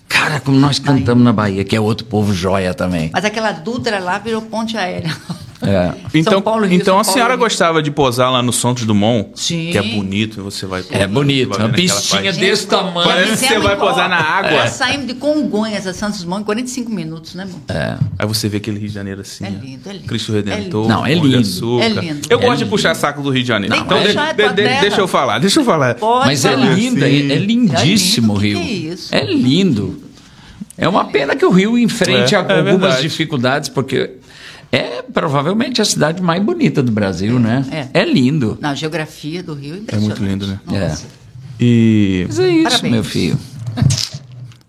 Cara, como nós cantamos na Bahia, que é outro povo joia também. Mas aquela Dutra lá virou ponte aérea. É. Então, São Paulo, Rio, então São a senhora Paulo, Rio. gostava de posar lá no Santos Dumont? Sim. Que é bonito, você vai É bonito, vai uma vendo aquela pistinha desse tamanho. Parece que você vai posar na água. Nós saímos de Congonhas a Santos Dumont em 45 minutos, né, amor? É. Aí você vê aquele Rio de Janeiro assim. É ó. lindo, é lindo. Cristo É Redentor. lindo. Não, é de lindo. Açúcar. É lindo. Eu É gosto de lindo. puxar saco do Rio de Janeiro. Não, então, é- de- é de- de- deixa eu falar, deixa eu falar. Pode Mas é falar. lindo, é, Sim. é lindíssimo o É lindo, Rio. que que é isso? É lindo. É uma pena que o Rio enfrente É, a- é algumas dificuldades, porque é provavelmente a cidade mais bonita do Brasil, né? É. É lindo. Na geografia do Rio, É muito lindo, né? Nossa. E Mas é isso, Parabéns. meu filho.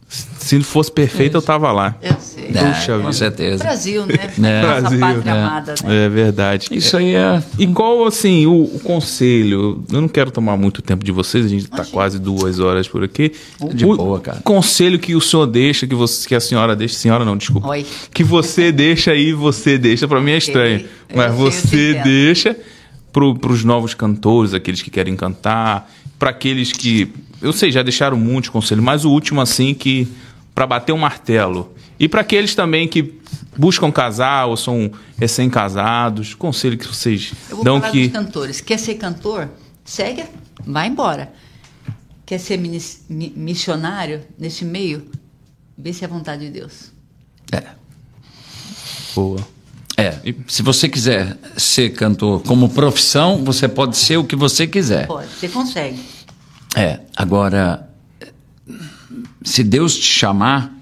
se fosse perfeito, eu tava lá. Eu sei. É, Puxa com vida. certeza. Brasil, né? É. Nossa Brasil, pátria é. amada, né? É verdade. Isso aí é. Igual assim, o, o conselho, eu não quero tomar muito tempo de vocês, a gente está quase duas horas por aqui. De o boa, cara. conselho que o senhor deixa, que, você, que a senhora deixa, senhora não, desculpa. Oi. Que você deixa e você deixa, para mim é estranho. Eu Mas você deixa para os novos cantores, aqueles que querem cantar, para aqueles que, eu sei, já deixaram muitos conselhos, mas o último assim que para bater um martelo. E para aqueles também que buscam casar ou são recém-casados, conselho que vocês Eu vou dão falar que dos cantores. Quer ser cantor? Segue, vai embora. Quer ser minis- mi- missionário nesse meio? Vê se é a vontade de Deus. É. Boa. É. Se você quiser ser cantor como profissão, você pode ser o que você quiser. Pode, você consegue. É. Agora, se Deus te chamar,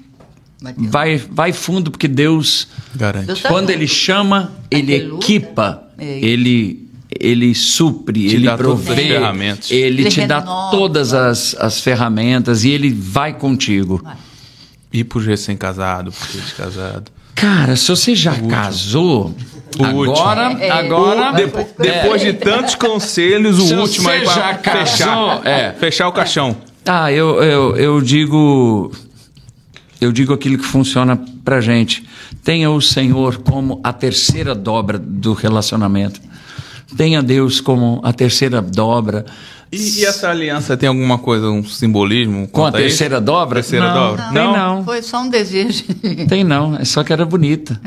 Vai vai, fundo, porque Deus, Garante. Deus tá quando junto. Ele chama, Ele luta. equipa, É. ele, ele supre, Te Ele provê. Ele, Ele te dá todas as, as ferramentas e Ele vai contigo. Vai. E pro recém-casado, pro descasado. Cara, se você já casou, O último. agora, É, agora Depo- depois de tantos conselhos, o Se último você pra já casou, fechar. é. Fechar o caixão. Ah, eu, eu, eu digo. Eu digo aquilo que funciona pra gente. Tenha o Senhor como a terceira dobra do relacionamento. Tenha Deus como a terceira dobra. E, e essa aliança tem alguma coisa, um simbolismo? Com a terceira dobra? Terceira não, dobra? Tem Não? não. Foi só um desejo. Tem não, é só que era bonita.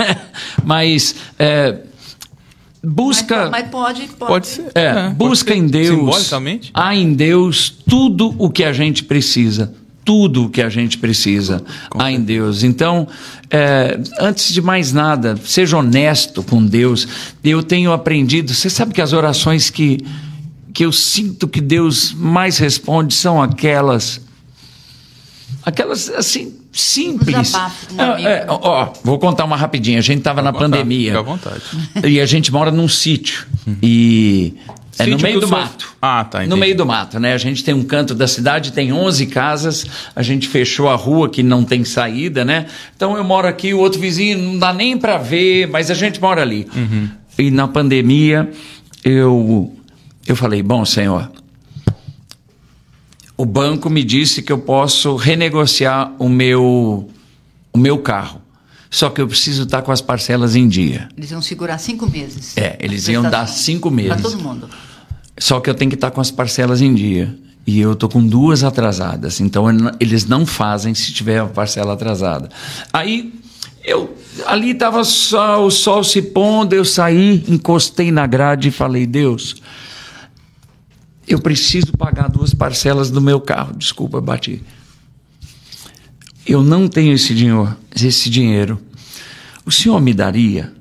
Mas é, busca. Mas, mas pode, pode. Pode ser. É, pode busca ser. em Deus. Simbolicamente? Há em Deus tudo o que a gente precisa. Tudo o que a gente precisa há em Deus. Então, é, antes de mais nada, seja honesto com Deus. Eu tenho aprendido. Você sabe que as orações que, que eu sinto que Deus mais responde são aquelas. Aquelas assim, simples. Um amigo. É, é, ó, vou contar uma rapidinha. A gente estava na contar, pandemia. Fica à vontade. E a gente mora num sítio. E é no meio do senhor- mato. Ah, tá, No entendi. meio do mato, né? A gente tem um canto da cidade, tem 11 casas. A gente fechou a rua que não tem saída, né? Então eu moro aqui, o outro vizinho não dá nem para ver, mas a gente mora ali. Uhum. E na pandemia eu eu falei, bom, senhor, o banco me disse que eu posso renegociar o meu o meu carro. Só que eu preciso estar com as parcelas em dia. Eles iam segurar cinco meses. É, eles iam dar cinco meses. Para todo mundo. Só que eu tenho que estar com as parcelas em dia. E eu tô com duas atrasadas. Então eles não fazem se tiver a parcela atrasada. Aí eu ali estava só o sol se pondo, eu saí, encostei na grade e falei: "Deus, eu preciso pagar duas parcelas do meu carro. Desculpa, bati. Eu não tenho esse dinheiro, esse dinheiro. O Senhor me daria?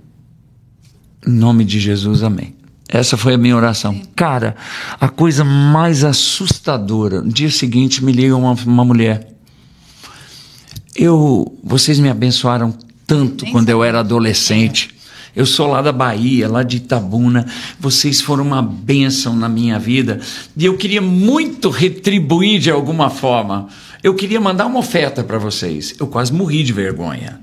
Em nome de Jesus, amém. Essa foi a minha oração. Cara, a coisa mais assustadora. No dia seguinte me liga uma, uma mulher. Eu, vocês me abençoaram tanto quando eu era adolescente. Eu sou lá da Bahia, lá de Itabuna. Vocês foram uma bênção na minha vida. E eu queria muito retribuir de alguma forma. Eu queria mandar uma oferta para vocês. Eu quase morri de vergonha.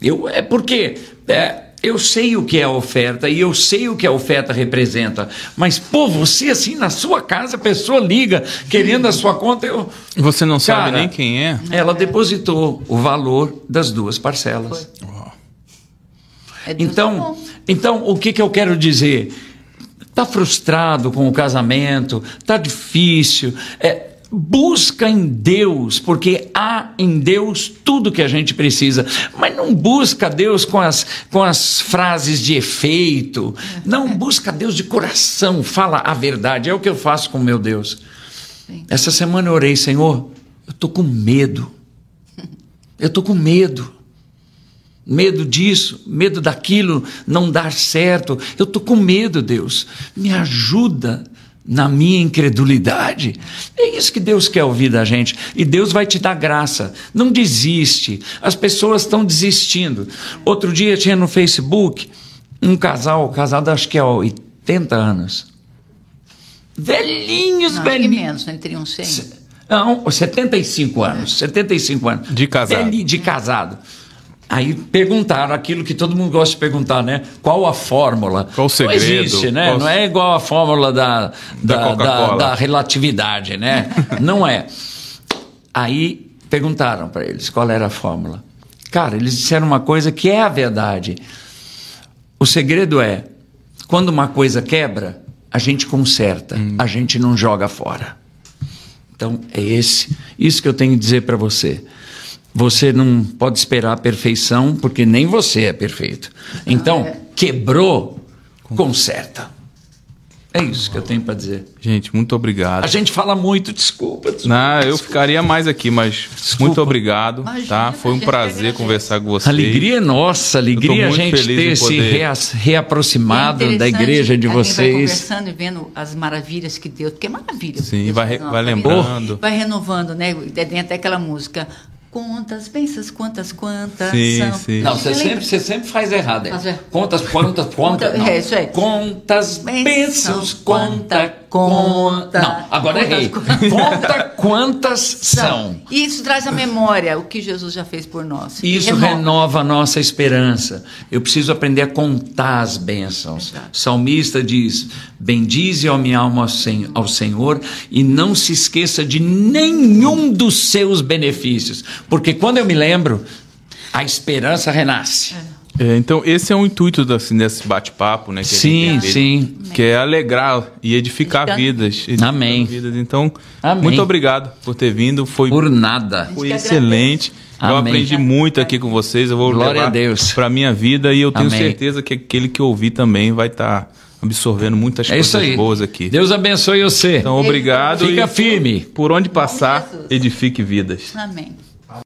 Eu, é porque é, eu sei o que é a oferta e eu sei o que a oferta representa. Mas, pô, você assim na sua casa, a pessoa liga querendo a sua conta. Eu, Você não sabe Cara, nem quem é? ela depositou o valor das duas parcelas. É Então, então o que, que eu quero dizer? Está frustrado com o casamento, está difícil. É, busca em Deus, porque há em Deus tudo que a gente precisa. Mas não busca Deus com as, com as frases de efeito. Não busca Deus de coração. Fala a verdade. É o que eu faço com meu Deus. Essa semana eu orei, Senhor, eu estou com medo. Eu estou com medo. Medo disso, medo daquilo não dar certo. Eu estou com medo, Deus. Me ajuda na minha incredulidade. É isso que Deus quer ouvir da gente. E Deus vai te dar graça. Não desiste. As pessoas estão desistindo. Outro dia tinha no Facebook um casal, casado acho que há 80 anos. Velhinhos, Não, velhinhos. menos, né? Teriam 100. Não, 75 anos, 75 anos. De casado. Velhi- de casado. Aí perguntaram aquilo que todo mundo gosta de perguntar, né? Qual a fórmula? Qual o segredo? Não existe, né? Qual- Não é igual a fórmula da, Da da, da, da relatividade, né? Não é. Aí perguntaram para eles qual era a fórmula. Cara, eles disseram uma coisa que é a verdade. O segredo é, quando uma coisa quebra, a gente conserta, a gente não joga fora. Então, é esse, isso que eu tenho que dizer para você. Você não pode esperar a perfeição, porque nem você é perfeito. Então, quebrou, conserta. É isso que eu tenho para dizer. Gente, muito obrigado. A gente fala muito, desculpa. desculpa Não, eu desculpa. ficaria mais aqui, mas Desculpa. muito obrigado, Imagina, tá? Foi a um prazer conversar com vocês. Alegria é nossa, alegria a muito gente ter se rea- reaproximado É da igreja de a gente Vai vocês. conversando e vendo as maravilhas que Deus. Porque é maravilha. Sim, Deus vai vai nossa vida. lembrando. Vai renovando, né? Tem até aquela música. Quantas bênçãos, quantas, quantas Sim, são. sim. Não, você sempre, você sempre faz errado. É. errado. Quantas, quantas, não. É isso aí. Quantas bênçãos, quanta, conta. Não, agora Quantas, errei. quantas. Conta quantas são. E isso traz à memória o que Jesus já fez por nós. Isso renova a nossa esperança. Eu preciso aprender a contar as bênçãos. Exato. Salmista diz: Bendize a minha alma ao Senhor e não se esqueça de nenhum dos seus benefícios. Porque quando eu me lembro, a esperança renasce. É, então, esse é o intuito assim, desse bate-papo, né? que a gente Sim, feito, sim. Que é alegrar e edificar vidas. edificar Amém. vidas. Então, Amém. muito obrigado por ter vindo. Foi, Por nada. foi excelente. Eu Amém. aprendi muito aqui com vocês. Eu vou Glória levar a Deus. para minha vida e eu tenho Amém. certeza que aquele que ouvir também vai estar absorvendo muitas É isso coisas aí. boas aqui. Deus abençoe você. Então, obrigado. Fica e firme. Por onde passar, edifique vidas. Amém.